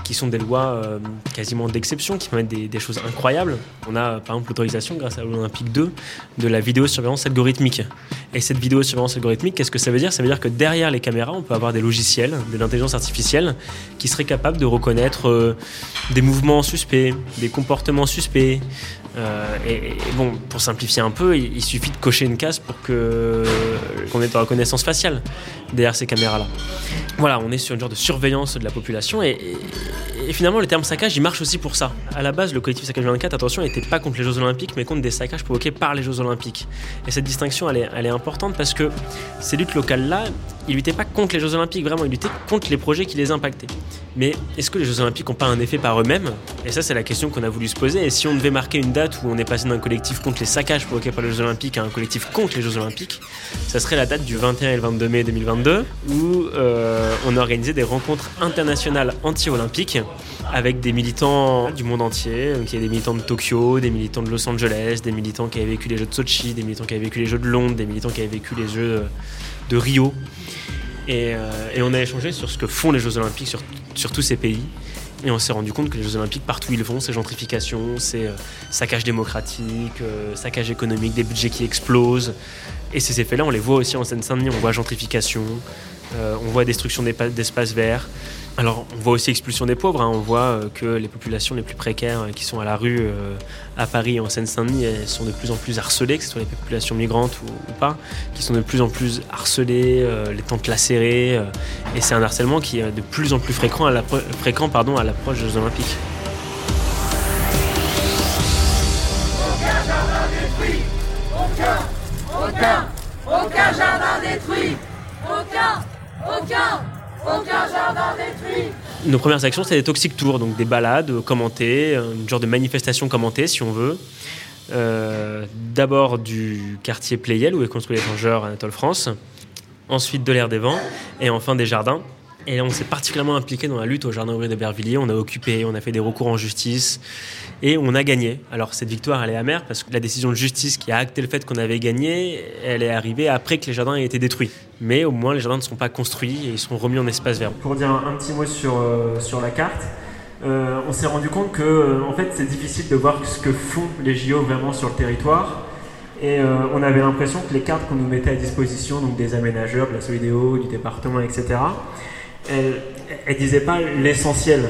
qui sont des lois euh, quasiment d'exception, qui permettent des, choses incroyables. On a par exemple l'autorisation grâce à la loi olympique 2 de la vidéosurveillance algorithmique. Et cette vidéosurveillance algorithmique, qu'est-ce que ça veut dire? Ça veut dire que derrière les caméras, on peut avoir des logiciels, de l'intelligence artificielle, qui seraient capables de reconnaître des mouvements suspects, des comportements suspects. Euh, et, bon, pour simplifier un peu, il, il suffit de cocher une case pour qu'on ait de la reconnaissance faciale derrière ces caméras-là. Voilà, on est sur une genre de surveillance de la population et, et- et finalement le terme saccage, il marche aussi pour ça. À la base, le collectif Saccage 24, attention, n'était pas contre les Jeux Olympiques, mais contre des saccages provoqués par les Jeux Olympiques. Et cette distinction, elle est, elle est importante parce que ces luttes locales-là, ils luttaient pas contre les Jeux Olympiques, vraiment, ils luttaient contre les projets qui les impactaient. Mais est-ce que les Jeux Olympiques n'ont pas un effet par eux-mêmes? Et ça, c'est la question qu'on a voulu se poser. Et si on devait marquer une date où on est passé d'un collectif contre les saccages provoqués par les Jeux Olympiques à un collectif contre les Jeux Olympiques, ça serait la date du 21 et le 22 mai 2022, où euh, on a organisé des rencontres internationales anti-olympiques avec des militants du monde entier. Donc il y a des militants de Tokyo, des militants de Los Angeles, des militants qui avaient vécu les Jeux de Sochi, des militants qui avaient vécu les Jeux de Londres, des militants qui avaient vécu les Jeux euh, de Rio. Et, euh, et on a échangé sur ce que font les Jeux Olympiques sur, tous ces pays. Et on s'est rendu compte que les Jeux Olympiques, partout où ils vont, c'est gentrification, c'est euh, saccage démocratique, euh, saccage économique, des budgets qui explosent. Et ces effets-là, on les voit aussi en Seine-Saint-Denis. On voit gentrification, on voit destruction d'espaces verts. Alors, on voit aussi expulsion des pauvres. hein. On voit euh, que les populations les plus précaires euh, qui sont à la rue euh, à Paris et en Seine-Saint-Denis, sont de plus en plus harcelées, que ce soit les populations migrantes ou, pas, qui sont de plus en plus harcelées, les tentes lacérées. et c'est un harcèlement qui est de plus en plus fréquent à l'approche des Jeux Olympiques. Aucun jardin détruit Aucun Aucun Aucun jardin détruit Aucun Aucun Aucun jardin détruit Nos premières actions, c'était des toxic tours, donc des balades commentées, euh, une genre de manifestation commentée, si on veut. Euh, D'abord du quartier Pleyel, où est construit l'échangeur Anatole France, ensuite de l'air des vents, et enfin des jardins. Et on s'est particulièrement impliqué dans la lutte au jardin ouvrier de Bervilliers. On a occupé, on a fait des recours en justice, et on a gagné. Alors cette victoire, elle est amère, parce que la décision de justice qui a acté le fait qu'on avait gagné, elle est arrivée après que les jardins aient été détruits. Mais au moins, les jardins ne sont pas construits et ils sont remis en espace vert. Pour dire un, petit mot sur, euh, sur la carte, euh, on s'est rendu compte que euh, en fait, c'est difficile de voir ce que font les JO vraiment sur le territoire. Et on avait l'impression que les cartes qu'on nous mettait à disposition, donc des aménageurs, de la Solidéo, du département, etc., elles, elles disaient pas l'essentiel.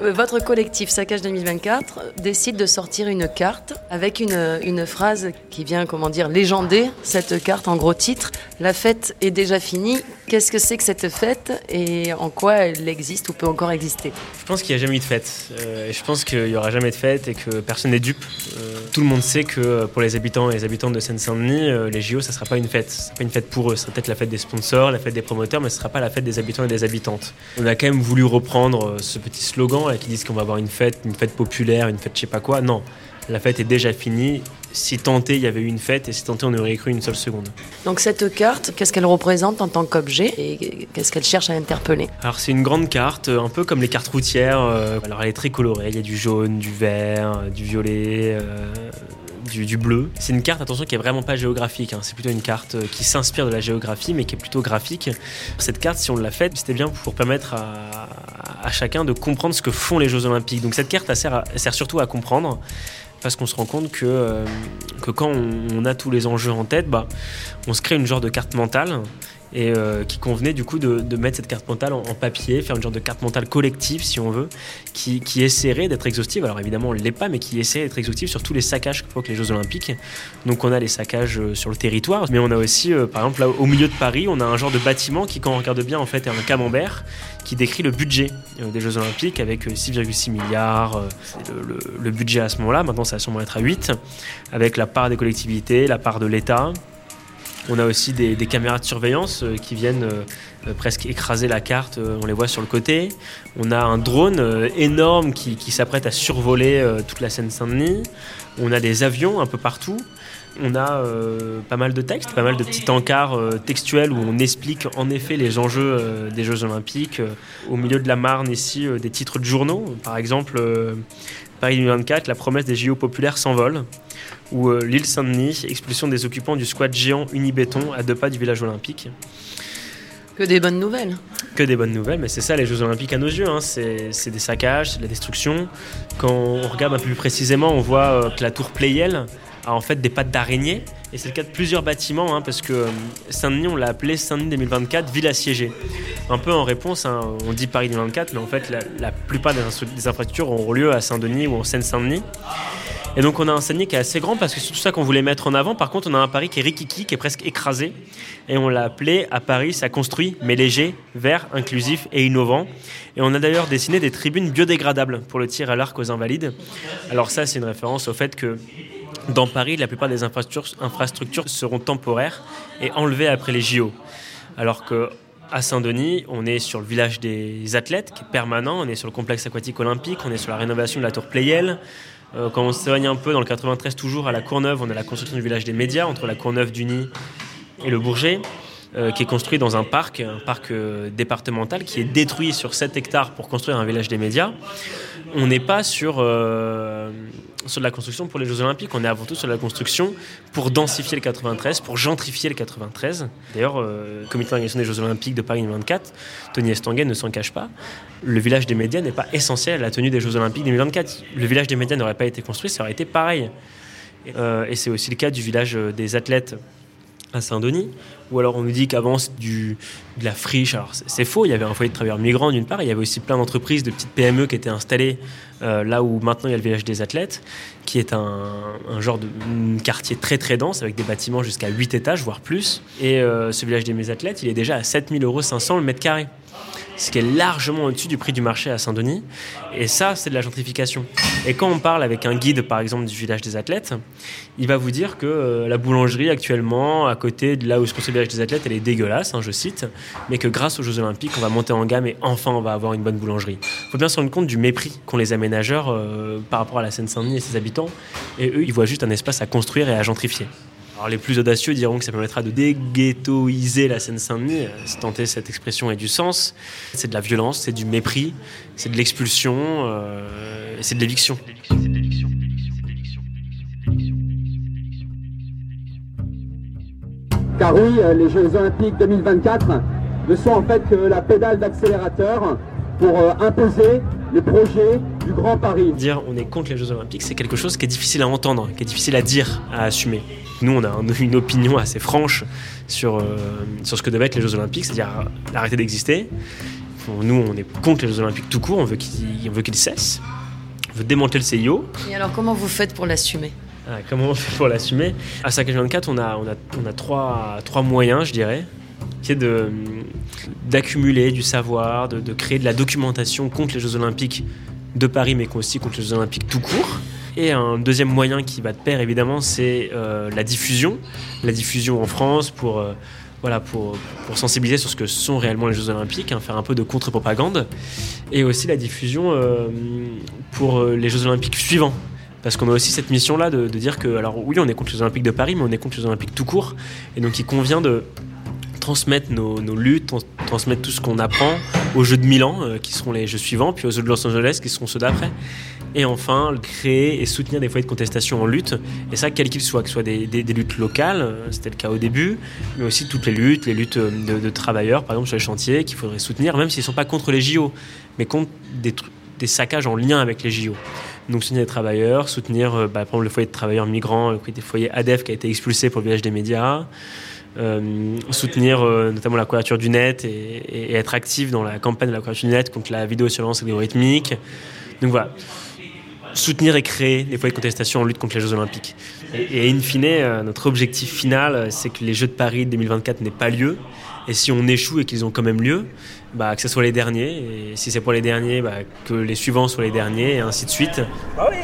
Votre collectif Saccage 2024 décide de sortir une carte avec une, une phrase qui vient, comment dire, légender cette carte en gros titre. La fête est déjà finie. Qu'est-ce que c'est que cette fête et en quoi elle existe ou peut encore exister? Je pense qu'il n'y a jamais eu de fête. Euh, je pense qu'il n'y aura jamais de fête et que personne n'est dupe. Euh, tout le monde sait que euh, pour les habitants et les habitantes de Seine-Saint-Denis, euh, les JO, ça ne sera pas une fête. Ce sera pas une fête pour eux. Ce sera peut-être la fête des sponsors, la fête des promoteurs, mais ce ne sera pas la fête des habitants et des habitantes. On a quand même voulu reprendre euh, ce petit slogan là, qui dit qu'on va avoir une fête, une fête populaire, une fête je sais pas quoi. Non, la fête est déjà finie. si tenté il y avait eu une fête et si tenté on aurait cru une seule seconde. Donc cette carte, qu'est-ce qu'elle représente en tant qu'objet et qu'est-ce qu'elle cherche à interpeller? Alors c'est une grande carte, un peu comme les cartes routières. euh, Alors elle est très colorée, il y a du jaune, du vert, euh, du violet. euh, Du, du bleu. C'est une carte, attention, qui est vraiment pas géographique. hein. C'est plutôt une carte euh, qui s'inspire de la géographie, mais qui est plutôt graphique. Cette carte, si on l'a faite, c'était bien pour permettre à, à chacun de comprendre ce que font les Jeux Olympiques. Donc cette carte, sert, surtout à comprendre parce qu'on se rend compte que, euh, quand on, on a tous les enjeux en tête, bah, on se crée une genre de carte mentale et euh, qui convenait du coup de, mettre cette carte mentale en, papier, faire une genre de carte mentale collective si on veut, qui, qui essaierait d'être exhaustive. Alors évidemment on ne l'est pas, mais qui essaie d'être exhaustive sur tous les saccages que provoquent les Jeux Olympiques. Donc on a les saccages euh, sur le territoire, mais on a aussi, euh, par exemple là au milieu de Paris, on a un genre de bâtiment qui quand on regarde bien en fait est un camembert qui décrit le budget des Jeux Olympiques avec euh, 6,6 milliards. le- le budget à ce moment-là, maintenant ça va sûrement être à 8, avec la part des collectivités, la part de l'État. On a aussi des, caméras de surveillance euh, qui viennent euh, euh, presque écraser la carte, on les voit sur le côté. On a un drone énorme qui, s'apprête à survoler toute la Seine-Saint-Denis. On a des avions un peu partout. On a pas mal de textes, pas mal de petits encarts textuels où on explique en effet les enjeux des Jeux Olympiques. Au milieu de la Marne, ici, des titres de journaux. Par exemple, Paris 2024, la promesse des JO populaires s'envole. Ou euh, l'île Saint-Denis, expulsion des occupants du squat géant Unibéton à deux pas du village olympique. Que des bonnes nouvelles. Que des bonnes nouvelles, mais c'est ça les Jeux Olympiques à nos yeux. hein. C'est des saccages, c'est de la destruction. Quand on regarde un peu plus précisément, on voit euh, que la tour Pleyel a en fait des pattes d'araignée. Et c'est le cas de plusieurs bâtiments, hein, parce que euh, Saint-Denis, on l'a appelé Saint-Denis 2024, ville assiégée. Un peu en réponse, hein, on dit Paris 2024, mais en fait, la, plupart des, des infrastructures auront lieu à Saint-Denis ou en Seine-Saint-Denis. Et donc on a un Saint-Denis qui est assez grand parce que c'est tout ça qu'on voulait mettre en avant. Par contre, on a un Paris qui est rikiki, qui est presque écrasé. Et on l'a appelé à Paris, ça construit, mais léger, vert, inclusif et innovant. Et on a d'ailleurs dessiné des tribunes biodégradables pour le tir à l'arc aux invalides. Alors ça, c'est une référence au fait que dans Paris, la plupart des infrastructures, seront temporaires et enlevées après les JO. Alors que à Saint-Denis, on est sur le village des athlètes qui est permanent, on est sur le complexe aquatique olympique, on est sur la rénovation de la tour Pleyel. Euh, quand on s'éloigne un peu dans le 93 toujours à la Courneuve, on a la construction du village des médias entre la Courneuve du Nid et le Bourget, euh, qui est construit dans un parc, un parc euh, départemental qui est détruit sur 7 hectares pour construire un village des médias. On n'est pas sur, euh, la construction pour les Jeux Olympiques, on est avant tout sur la construction pour densifier le 93, pour gentrifier le 93. D'ailleurs, euh, le comité d'organisation des Jeux Olympiques de Paris 2024, Tony Estanguet ne s'en cache pas. Le village des médias n'est pas essentiel à la tenue des Jeux Olympiques 2024. Le village des médias n'aurait pas été construit, ça aurait été pareil. Euh, et c'est aussi le cas du village euh, des athlètes à Saint-Denis, ou alors on nous dit qu'avant de la friche. Alors c'est- faux, il y avait un foyer de travailleurs migrants d'une part, il y avait aussi plein d'entreprises, de petites PME qui étaient installées euh, là où maintenant il y a le village des athlètes, qui est un, genre de quartier très très dense avec des bâtiments jusqu'à 8 étages, voire plus. Et euh, ce village des athlètes, il est déjà à 7000 euros 500 le mètre carré ce qui est largement au-dessus du prix du marché à Saint-Denis. Et ça, c'est de la gentrification. Et quand on parle avec un guide, par exemple, du village des athlètes, il va vous dire que euh, la boulangerie actuellement, à côté de là où se construit le village des athlètes, elle est dégueulasse, hein, je cite, mais que grâce aux Jeux Olympiques, on va monter en gamme et enfin on va avoir une bonne boulangerie. Il faut bien se rendre compte du mépris qu'ont les aménageurs euh, par rapport à la Seine-Saint-Denis et ses habitants. Et eux, ils voient juste un espace à construire et à gentrifier. Alors les plus audacieux diront que ça permettra de déghettoiser la Seine-Saint-Denis, euh, si tant cette expression ait du sens. C'est de la violence, c'est du mépris, c'est de l'expulsion, euh, c'est de l'éviction. Car oui, euh, les Jeux Olympiques 2024 ne sont en fait que la pédale d'accélérateur pour imposer les projets du Grand Paris. Dire on est contre les Jeux Olympiques, c'est quelque chose qui est difficile à entendre, qui est difficile à dire, à assumer. Nous, on a un- une opinion assez franche sur, euh, sur ce que devaient être les Jeux Olympiques, c'est-à-dire arrêter d'exister. Nous, on est contre les Jeux Olympiques tout court, on veut qu'ils on veut qu'ils cessent. On veut démanteler le CIO. Et alors, comment vous faites pour l'assumer? Ah, comment on fait pour l'assumer? À Saccage 24, on a, on a, on a trois, trois moyens, je dirais, qui est de, d'accumuler du savoir, de, de créer de la documentation contre les Jeux Olympiques de Paris, mais aussi contre les Jeux Olympiques tout court. Et un deuxième moyen qui va de pair, évidemment, c'est euh, la diffusion. La diffusion en France pour, euh, voilà, pour, pour sensibiliser sur ce que sont réellement les Jeux Olympiques, hein, faire un peu de contre-propagande. Et aussi la diffusion euh, pour les Jeux Olympiques suivants. Parce qu'on a aussi cette mission-là de, de dire que, alors oui, on est contre les Olympiques de Paris, mais on est contre les Jeux Olympiques tout court. Et donc il convient de transmettre nos, luttes, trans- transmettre tout ce qu'on apprend aux Jeux de Milan, euh, qui seront les Jeux suivants, puis aux Jeux de Los Angeles, qui seront ceux d'après. Et enfin, créer et soutenir des foyers de contestation en lutte, et ça, quel qu'il soit, que ce soit des, luttes locales, euh, c'était le cas au début, mais aussi toutes les luttes, les luttes euh, de, travailleurs, par exemple sur les chantiers, qu'il faudrait soutenir, même s'ils ne sont pas contre les JO, mais contre des, des saccages en lien avec les JO. Donc soutenir les travailleurs, soutenir bah, par exemple le foyer de travailleurs migrants, le foyer ADEF qui a été expulsé pour le village des médias, euh, soutenir euh, notamment la couverture du net et, être actif dans la campagne de la couverture du net contre la vidéosurveillance algorithmique. Donc voilà, soutenir et créer des foyers de contestation en lutte contre les Jeux Olympiques. Et, et in fine, euh, notre objectif final, c'est que les Jeux de Paris 2024 n'aient pas lieu. Et si on échoue et qu'ils ont quand même lieu, bah, que ce soit les derniers. Et si c'est pour les derniers, bah, que les suivants soient les derniers, et ainsi de suite. Ah oui,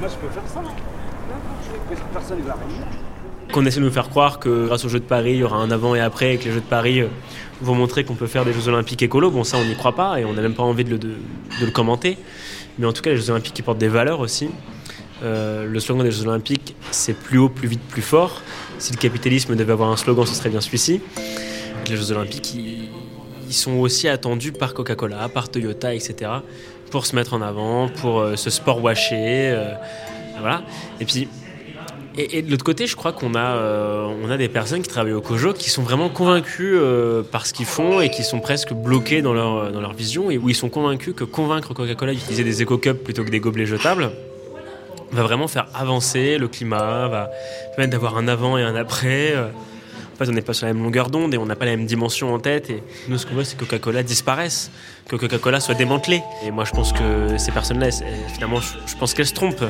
moi je peux faire ça. Personne ne va rien. Qu'on essaie de nous faire croire que grâce aux Jeux de Paris, il y aura un avant et après, et que les Jeux de Paris euh, vont montrer qu'on peut faire des Jeux Olympiques écolos. Bon, ça, on n'y croit pas et on n'a même pas envie de le, commenter. Mais en tout cas, les Jeux Olympiques qui portent des valeurs aussi. Euh, le slogan des Jeux Olympiques, c'est plus haut, plus vite, plus fort. Si le capitalisme devait avoir un slogan, ce serait bien celui-ci. Les Jeux Olympiques, ils, sont aussi attendus par Coca-Cola, par Toyota, etc. pour se mettre en avant, pour euh, ce sport washé. euh, voilà. Et puis, et, de l'autre côté, je crois qu'on a, euh, on a des personnes qui travaillent au COJO qui sont vraiment convaincues euh, par ce qu'ils font et qui sont presque bloquées dans leur, dans leur vision et où ils sont convaincus que convaincre Coca-Cola d'utiliser des éco-cups plutôt que des gobelets jetables va vraiment faire avancer le climat, va permettre d'avoir un avant et un après. euh. On n'est pas sur la même longueur d'onde et on n'a pas la même dimension en tête. Et nous, ce qu'on veut, c'est que Coca-Cola disparaisse, que Coca-Cola soit démantelé. Et moi, je pense que ces personnes-là, finalement, je, pense qu'elles se trompent.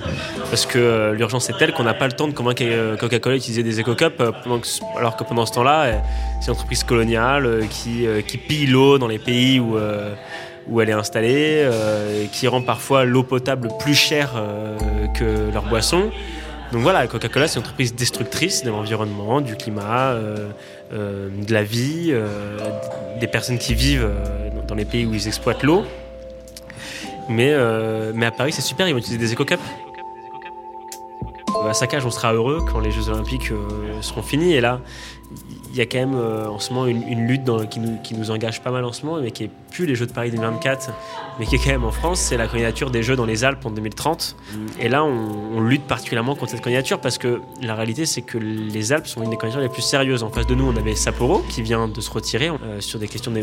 Parce que euh, l'urgence est telle qu'on n'a pas le temps de convaincre euh, Coca-Cola d'utiliser des éco-cups, euh, alors que pendant ce temps-là, c'est une entreprise coloniale qui, qui pille l'eau dans les pays où, où elle est installée, qui rend parfois l'eau potable plus chère que leur boisson. Donc voilà, Coca-Cola, c'est une entreprise destructrice de l'environnement, du climat, euh, euh, de la vie, euh, des personnes qui vivent dans les pays où ils exploitent l'eau. Mais, mais à Paris, c'est super, ils vont utiliser des éco-cups. À Saccage, on sera heureux quand les Jeux Olympiques seront finis. Et là, il y a quand même euh, en ce moment une, lutte qui, nous, engage pas mal en ce moment, mais qui est plus les Jeux de Paris 2024, mais qui est quand même en France, c'est la candidature des Jeux dans les Alpes en 2030. Et là, on, lutte particulièrement contre cette candidature parce que la réalité, c'est que les Alpes sont une des candidatures les plus sérieuses. En face de nous, on avait Sapporo qui vient de se retirer euh, sur des questions de,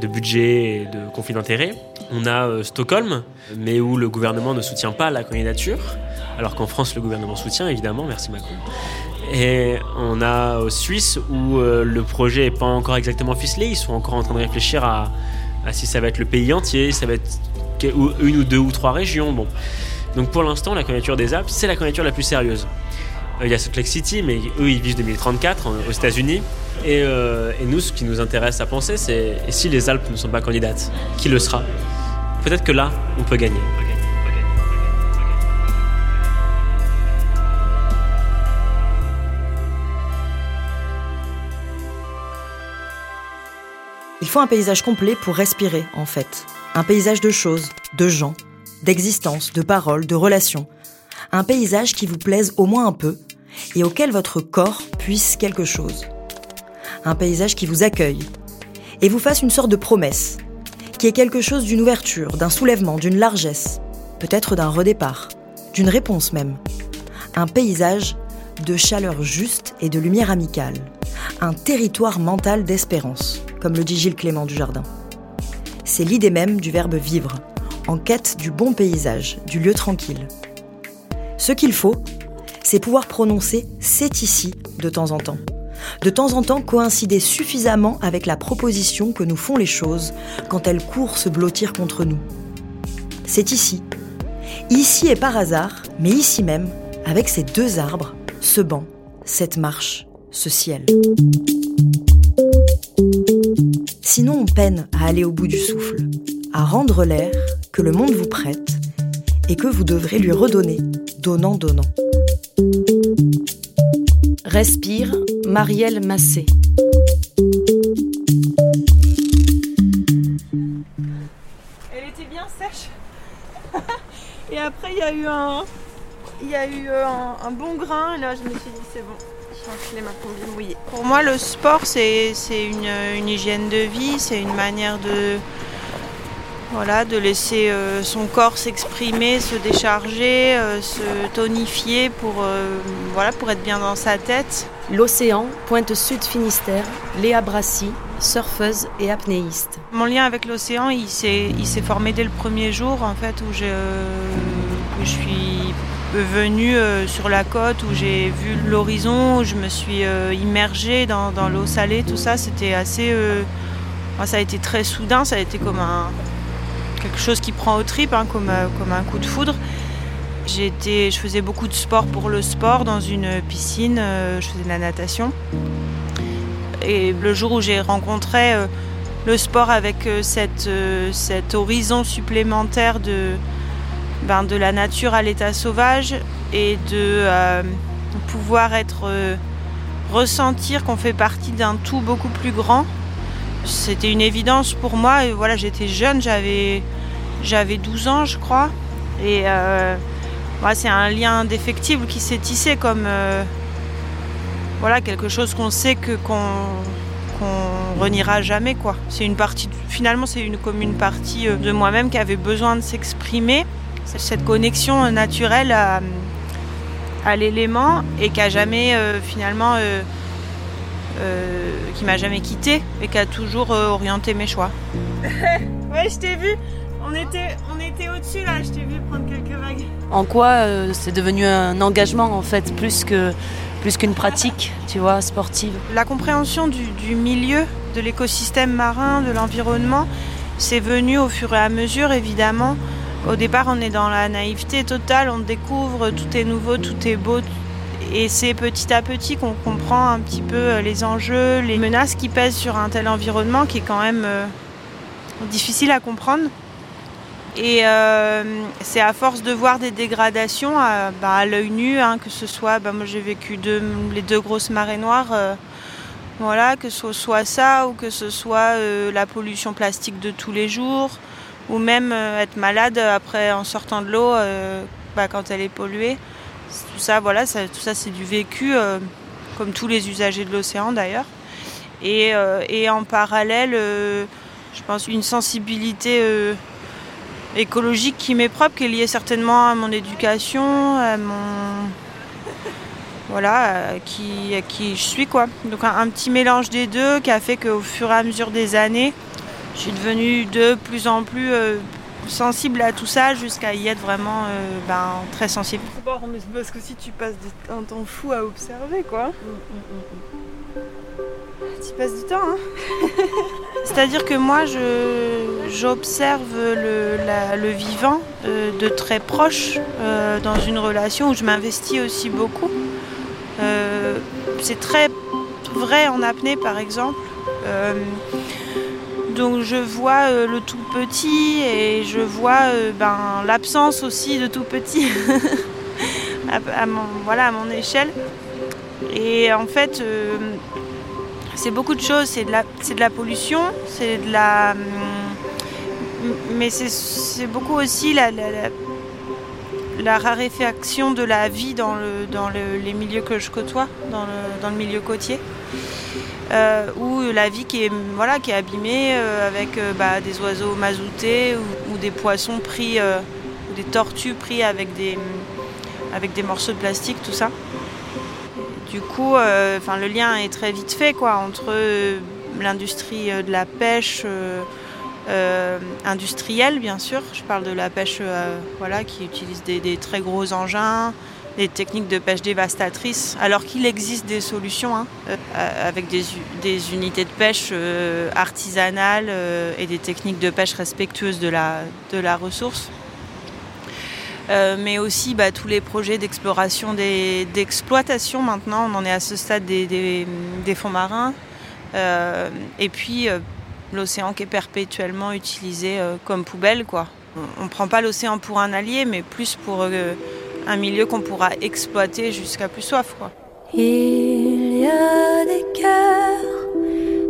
de budget et de conflit d'intérêts. On a euh, Stockholm, mais où le gouvernement ne soutient pas la candidature, alors qu'en France, le gouvernement soutient, évidemment, merci Macron. Et on a euh, Suisse où euh, le projet n'est pas encore exactement ficelé. Ils sont encore en train de réfléchir à, si ça va être le pays entier, ça va être une ou deux ou trois régions. Bon. Donc pour l'instant, la candidature des Alpes, c'est la candidature la plus sérieuse. Euh, Il y a Salt City, mais eux, ils visent 2034 en- aux États-Unis. Et, et nous, ce qui nous intéresse à penser, c'est si les Alpes ne sont pas candidates, qui le sera? Peut-être que là, on peut gagner. Il faut un paysage complet pour respirer, en fait. Un paysage de choses, de gens, d'existence, de paroles, de relations. Un paysage qui vous plaise au moins un peu et auquel votre corps puisse quelque chose. Un paysage qui vous accueille et vous fasse une sorte de promesse, qui est quelque chose d'une ouverture, d'un soulèvement, d'une largesse, peut-être d'un redépart, d'une réponse même. Un paysage de chaleur juste et de lumière amicale. Un territoire mental d'espérance, comme le dit Gilles Clément du Jardin. C'est l'idée même du verbe vivre, en quête du bon paysage, du lieu tranquille. Ce qu'il faut, c'est pouvoir prononcer c'est ici de temps en temps. De temps en temps coïncider suffisamment avec la proposition que nous font les choses quand elles courent se blottir contre nous. C'est ici. Ici et par hasard, mais ici même, avec ces deux arbres, ce banc, cette marche, ce ciel. Sinon, on peine à aller au bout du souffle, à rendre l'air que le monde vous prête et que vous devrez lui redonner, donnant, donnant. Respire, Marielle Massé. Elle était bien sèche. Et après, il y a eu un, il y a eu euh, un, un bon grain et là je me suis dit c'est bon. Je vais enfiler ma combi mouillée. Pour moi le sport c'est c'est une, une hygiène de vie, c'est une manière de voilà, de laisser euh, son corps s'exprimer, se décharger, euh, se tonifier pour, euh, voilà, pour être bien dans sa tête. L'océan, pointe sud Finistère, Léa Brassy, surfeuse et apnéiste. Mon lien avec l'océan, il s'est il s'est formé dès le premier jour en fait où je, où je suis venue euh, sur la côte, où j'ai vu l'horizon, où je me suis euh, immergée dans, l'eau salée, tout ça, c'était assez... euh, ça a été très soudain, ça a été comme un, quelque chose qui prend aux tripes, hein, comme, euh, comme un coup de foudre. J'étais, je faisais beaucoup de sport pour le sport dans une piscine, euh, je faisais de la natation. Et le jour où j'ai rencontré le sport avec cette, cet horizon supplémentaire de, ben, de la nature à l'état sauvage et de euh, pouvoir être euh, ressentir qu'on fait partie d'un tout beaucoup plus grand, c'était une évidence pour moi. Voilà, j'étais jeune, j'avais j'avais 12 ans, je crois, et euh, c'est un lien indéfectible qui s'est tissé comme euh, voilà quelque chose qu'on sait que qu'on qu'on reniera jamais quoi. C'est une partie finalement c'est une comme une partie de moi-même qui avait besoin de s'exprimer. Cette connexion naturelle à, à l'élément et qui a jamais euh, finalement euh, euh, qui m'a jamais quitté et qui a toujours euh, orienté mes choix. ouais, je t'ai vu. On était on était au-dessus là, je t'ai vu prendre quelques vagues. En quoi euh, c'est devenu un engagement en fait, plus que plus qu'une pratique, tu vois, sportive? La compréhension du, du milieu, de l'écosystème marin, de l'environnement, c'est venu au fur et à mesure, évidemment. Au départ, on est dans la naïveté totale, on découvre, tout est nouveau, tout est beau. Et c'est petit à petit qu'on comprend un petit peu euh, les enjeux, les menaces qui pèsent sur un tel environnement qui est quand même euh, difficile à comprendre. Et euh, c'est à force de voir des dégradations à, bah, l'œil nu, hein, que ce soit, bah, moi j'ai vécu les deux grosses marées noires, voilà, que ce soit ça ou que ce soit la pollution plastique de tous les jours, ou même euh, être malade après en sortant de l'eau euh, bah, quand elle est polluée. Tout ça, voilà, tout ça c'est du vécu, euh, comme tous les usagers de l'océan d'ailleurs. Et, euh, en parallèle, euh, je pense une sensibilité euh, écologique qui m'est propre, qui est liée certainement à mon éducation, à mon voilà, qui, je suis quoi. Donc un petit mélange des deux qui a fait qu'au fur et à mesure des années, je suis devenue de plus en plus euh, sensible à tout ça jusqu'à y être vraiment euh, ben, très sensible. Bon, mais c'est parce que si tu passes un temps fou à observer, quoi. Tu passes du temps, hein C'est-à-dire que moi, je, j'observe le, la- le vivant euh, de très proche euh, dans une relation où je m'investis aussi beaucoup. C'est très vrai en apnée, par exemple. Donc je vois euh, le tout petit et je vois euh, ben, l'absence aussi de tout petit à, mon, voilà, à mon échelle. Et en fait, euh, c'est beaucoup de choses. C'est de la, c'est de la pollution, c'est de la. hum, Mais c'est- c'est beaucoup aussi la- la raréfaction de la vie dans, le, dans le- les milieux que je côtoie, dans le, milieu côtier. Euh, où la vie qui est, voilà, qui est abîmée euh, avec euh, bah, des oiseaux mazoutés ou, ou des poissons pris, euh, ou des tortues pris avec des, avec des morceaux de plastique, tout ça. Du coup, le lien est très vite fait quoi, entre l'industrie de la pêche euh, euh, industrielle, bien sûr. Je parle de la pêche euh, voilà, qui utilise des, très gros engins, des techniques de pêche dévastatrices, alors qu'il existe des solutions hein, euh, avec des, unités de pêche euh, artisanales euh, et des techniques de pêche respectueuses de la, de la ressource. Euh, mais aussi bah, tous les projets d'exploration, d'exploitation maintenant, on en est à ce stade des, des- fonds marins. Euh, et puis euh, l'océan qui est perpétuellement utilisé euh, comme poubelle. Quoi. On ne prend pas l'océan pour un allié, mais plus pour euh, un milieu qu'on pourra exploiter jusqu'à plus soif. Quoi. Il y a des cœurs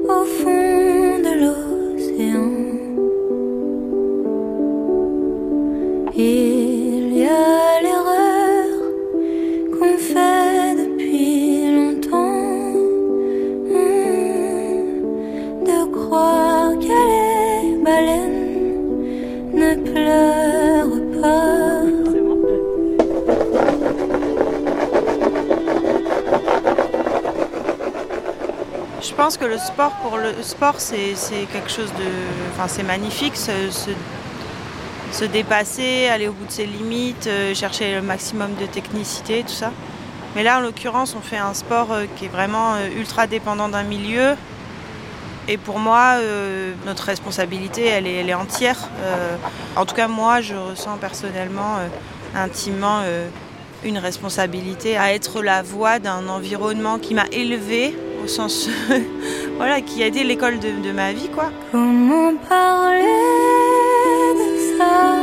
au fond de l'océan. Il y a l'erreur pense que le sport, pour le sport, c'est quelque chose de. Enfin, c'est magnifique, se, se- se dépasser, aller au bout de ses limites, euh, chercher le maximum de technicité, tout ça. Mais là, en l'occurrence, on fait un sport euh, qui est vraiment euh, ultra dépendant d'un milieu. Et pour moi, notre responsabilité, elle est, entière. En tout cas, moi, je ressens personnellement, intimement, une responsabilité à être la voix d'un environnement qui m'a élevée, au sens, voilà, qui a été l'école de, de ma vie, quoi. Comment parler de ça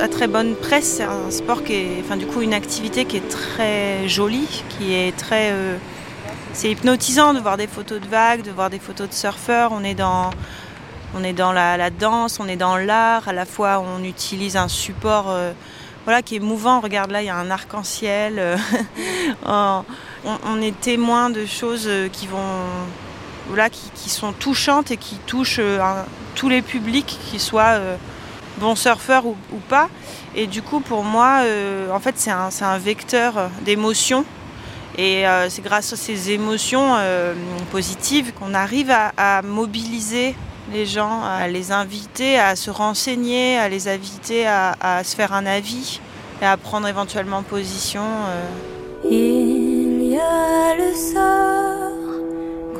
A très bonne presse, c'est un sport qui est, enfin du coup une activité qui est très jolie, qui est très, euh, c'est hypnotisant de voir des photos de vagues, de voir des photos de surfeurs. On est dans, on est dans la, danse, on est dans l'art. À la fois, on utilise un support, euh, voilà, qui est mouvant. Regarde là, il y a un arc-en-ciel. euh, on, est témoin de choses qui vont, voilà, qui, sont touchantes et qui touchent tous les publics, qu'ils soient bons surfeurs ou, pas. Et du coup, pour moi, euh, en fait, c'est un, vecteur d'émotions. Et euh, c'est grâce à ces émotions euh, positives qu'on arrive à, mobiliser les gens, à les inviter à se renseigner, à les inviter à, à se faire un avis et à prendre éventuellement position. Il y a le sort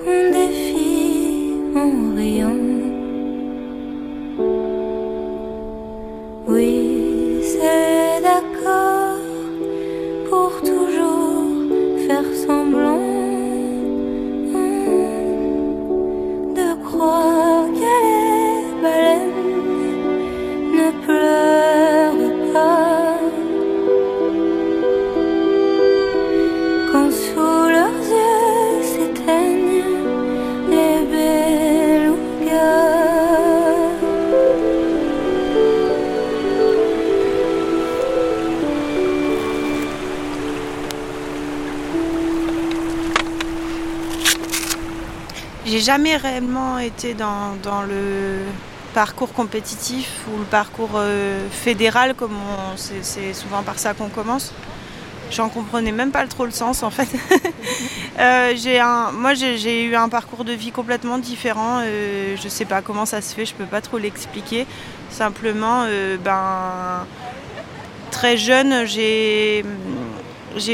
qu'on défie en riant. Oui, Jamais réellement été dans, dans le parcours compétitif ou le parcours euh, fédéral, comme c'est souvent par ça qu'on commence. J'en comprenais même pas trop le sens en fait. Euh, un, moi j'ai eu un parcours de vie complètement différent. Euh, je sais pas comment ça se fait, je peux pas trop l'expliquer. Simplement, ben très jeune, j'ai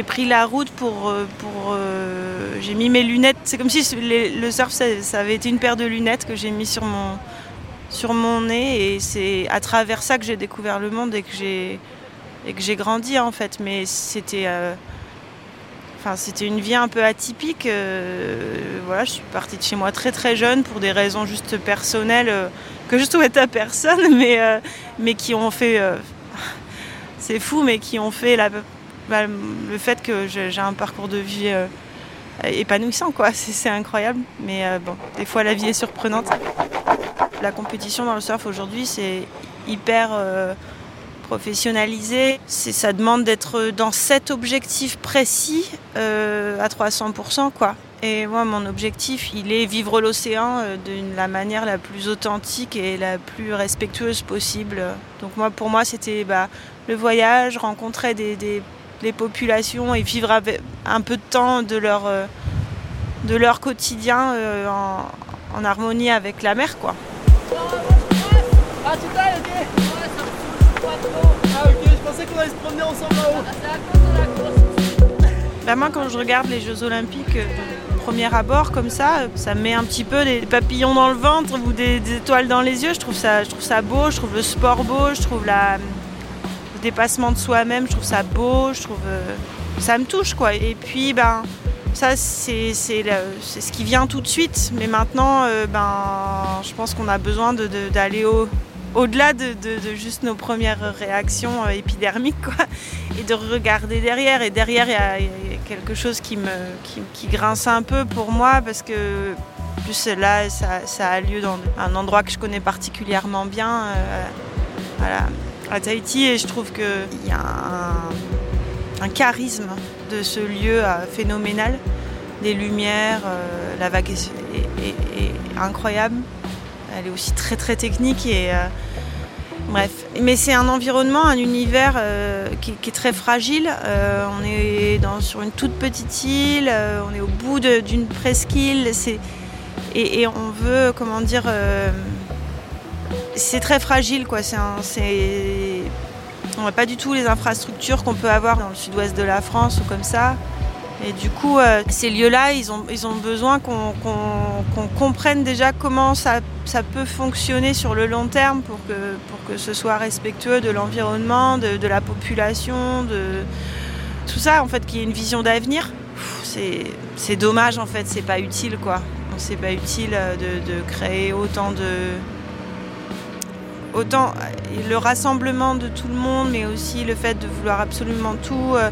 pris la route pour, pour j'ai mis mes lunettes. C'est comme si le surf ça, avait été une paire de lunettes que j'ai mis sur mon sur mon nez et c'est à travers ça que j'ai découvert le monde et que j'ai grandi en fait. Mais c'était euh, Enfin, c'était une vie un peu atypique. euh, voilà, je suis partie de chez moi très très jeune pour des raisons juste personnelles euh, que je souhaite à personne, mais, mais qui ont fait. c'est fou, mais qui ont fait la- bah, le fait que j'ai un parcours de vie épanouissant, quoi. C'est incroyable. Mais euh, bon, des fois la vie est surprenante. La compétition dans le surf aujourd'hui, c'est hyper. euh, professionnalisé. Ça demande d'être dans cet objectif précis euh, à 300%. Quoi. Et moi, mon objectif, il est vivre l'océan euh, de la manière la plus authentique et la plus respectueuse possible. Donc moi, pour moi, c'était bah, le voyage, rencontrer des- des populations et vivre avec un peu de temps de leur, euh, de leur quotidien euh, en, en harmonie avec la mer. Quoi. Ah, tu t'as, ok Ouais, ça me saoule pas trop. Ah, ok, je pensais qu'on allait se promener ensemble là-haut. Bah, moi, quand je regarde les Jeux Olympiques euh, de premier abord comme ça, ça me met un petit peu des papillons dans le ventre ou des, des étoiles dans les yeux. Je trouve, ça, je trouve ça beau, je trouve le sport beau, je trouve la, de soi-même, je trouve ça beau, je trouve. euh, ça me touche quoi. Et puis, ben. Ça, c'est ce qui vient tout de suite. Mais maintenant, euh, ben, je pense qu'on a besoin d'aller au- au-delà de, de- de juste nos premières réactions euh, épidermiques, quoi, et de regarder derrière. Et derrière, il y, a- quelque chose qui me qui, qui grince un peu pour moi, parce que plus là, ça, ça a lieu dans un endroit que je connais particulièrement bien, voilà, à Tahiti, et je trouve qu'il y a un, charisme de ce lieu euh, phénoménal, des lumières, euh, la vague est, incroyable. Elle est aussi très très technique et euh, bref. Mais c'est un environnement, un univers qui, est très fragile. On est sur une toute petite île, on est au bout d'une presqu'île. Et on veut comment dire. C'est très fragile quoi. C'est on n'a pas du tout les infrastructures qu'on peut avoir dans le sud-ouest de la France ou comme ça. Et du coup, euh, ces lieux-là, ils ont, ils ont besoin qu'on comprenne déjà comment ça, ça peut fonctionner sur le long terme pour que, pour que ce soit respectueux de l'environnement, de, de la population, de tout ça, en fait, qu'il y ait une vision d'avenir. C'est dommage, en fait, c'est pas utile, quoi. C'est pas utile euh, de, de créer autant de, autant euh, le rassemblement de tout le monde, mais aussi le fait de vouloir absolument tout. euh,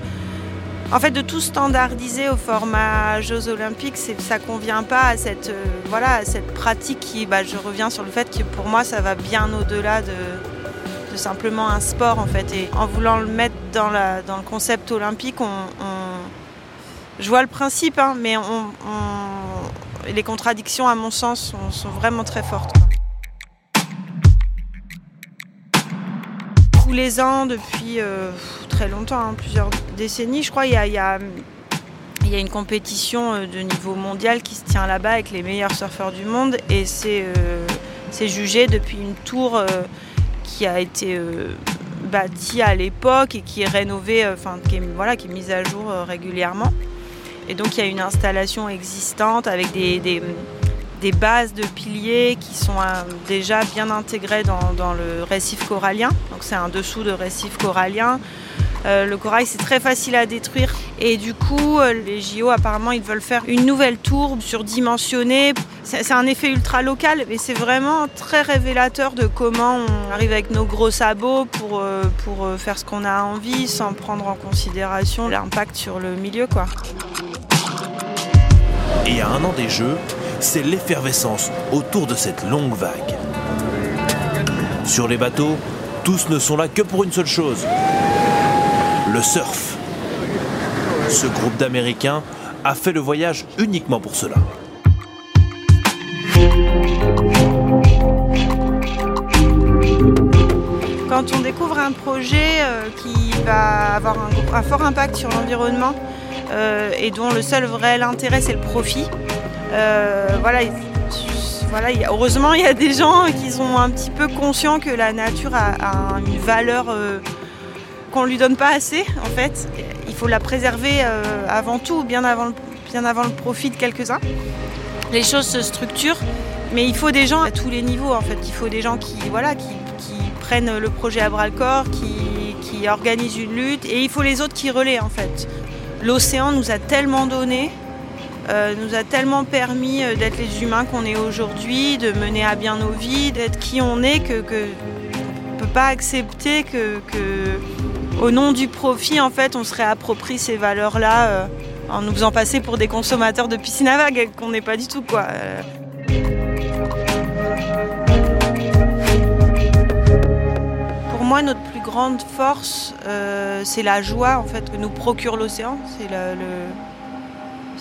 en fait, de tout standardiser au format Jeux Olympiques, ça convient pas à cette, euh, voilà, à cette pratique qui, bah, je reviens sur le fait que pour moi, ça va bien au-delà de, simplement un sport, en fait. Et en voulant le mettre dans, le concept olympique, je vois le principe, hein, mais les contradictions, à mon sens, sont vraiment très fortes. Les ans depuis euh, très longtemps, hein, plusieurs décennies, je crois, il y a, une compétition euh, de niveau mondial qui se tient là-bas avec les meilleurs surfeurs du monde et c'est euh, jugé depuis une tour qui a été bâtie à l'époque et qui est rénovée, enfin qui, est, voilà, qui est mise à jour régulièrement. Et donc il y a une installation existante avec des- des bases de piliers qui sont euh, déjà bien intégrées dans, le récif corallien. Donc c'est un dessous de récif corallien. Euh, le corail c'est très facile à détruire et du coup euh, les JO apparemment ils veulent faire une nouvelle tour surdimensionnée. C'est un effet ultra local mais c'est vraiment très révélateur de comment on arrive avec nos gros sabots pour, pour faire ce qu'on a envie sans prendre en considération l'impact sur le milieu quoi. Et à un an des Jeux, c'est l'effervescence autour de cette longue vague. Sur les bateaux, tous ne sont là que pour une seule chose. Le surf. Ce groupe d'Américains a fait le voyage uniquement pour cela. Quand on découvre un projet euh, qui va avoir un, fort impact sur l'environnement euh, et dont le seul vrai intérêt c'est le profit, voilà, il- voilà, a- heureusement il y a des gens qui sont un petit peu conscients que la nature a, a une valeur euh, qu'on lui donne pas assez en fait. Il faut la préserver euh, avant tout, bien avant, le, bien avant le profit de quelques-uns. Les choses se structurent, mais il faut des gens à tous les niveaux en fait. Il faut des gens qui, voilà, qui, prennent le projet à bras le corps, qui, qui organisent une lutte, et il faut les autres qui relaient en fait. L'océan nous a tellement donné, euh, nous a tellement permis euh, d'être les humains qu'on est aujourd'hui, de mener à bien nos vies, d'être qui on est, que, on peut pas accepter que, au nom du profit, en fait, on se réapproprie ces valeurs-là euh, en nous faisant passer pour des consommateurs de piscine à vagues, qu'on n'est pas du tout, quoi. Pour moi, notre plus grande force, c'est la joie en fait que nous procure l'océan. C'est le-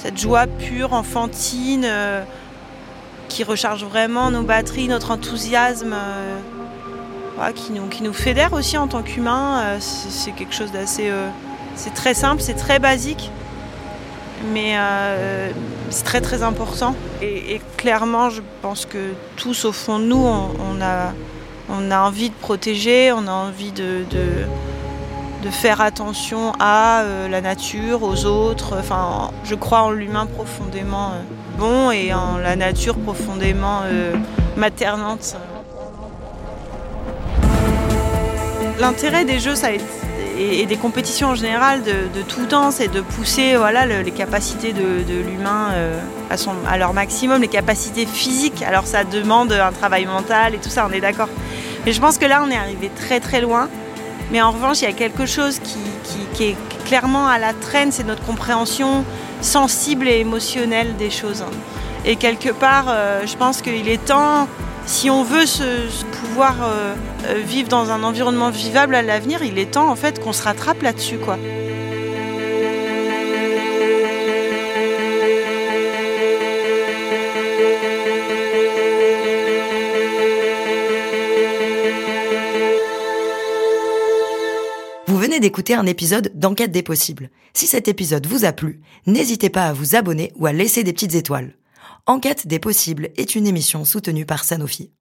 cette joie pure, enfantine, euh, qui recharge vraiment nos batteries, notre enthousiasme, euh, qui, nous, qui nous fédère aussi en tant qu'humains. Euh, c'est quelque chose d'assez, c'est très simple, c'est très basique, mais c'est très très important. Et, clairement, je pense que tous au fond de nous, on, a on a envie de protéger, on a envie de, de faire attention à euh, la nature, aux autres. Enfin, je crois en l'humain profondément euh, bon et en la nature profondément euh, maternante. L'intérêt des jeux ça et, des compétitions en général de, tout temps, c'est de pousser voilà, le- les capacités de, de l'humain à, son- à leur maximum, les capacités physiques. Alors ça demande un travail mental et tout ça, on est d'accord. Et je pense que là, on est arrivé très très loin. Mais en revanche, il y a quelque chose qui, est clairement à la traîne, c'est notre compréhension sensible et émotionnelle des choses. Et quelque part, euh, je pense qu'il est temps, si on veut se, pouvoir euh, euh, vivre dans un environnement vivable à l'avenir, il est temps en fait qu'on se rattrape là-dessus. D'écouter un épisode d'Enquête des possibles. Si cet épisode vous a plu, n'hésitez pas à vous abonner ou à laisser des petites étoiles. Enquête des possibles est une émission soutenue par Sanofi.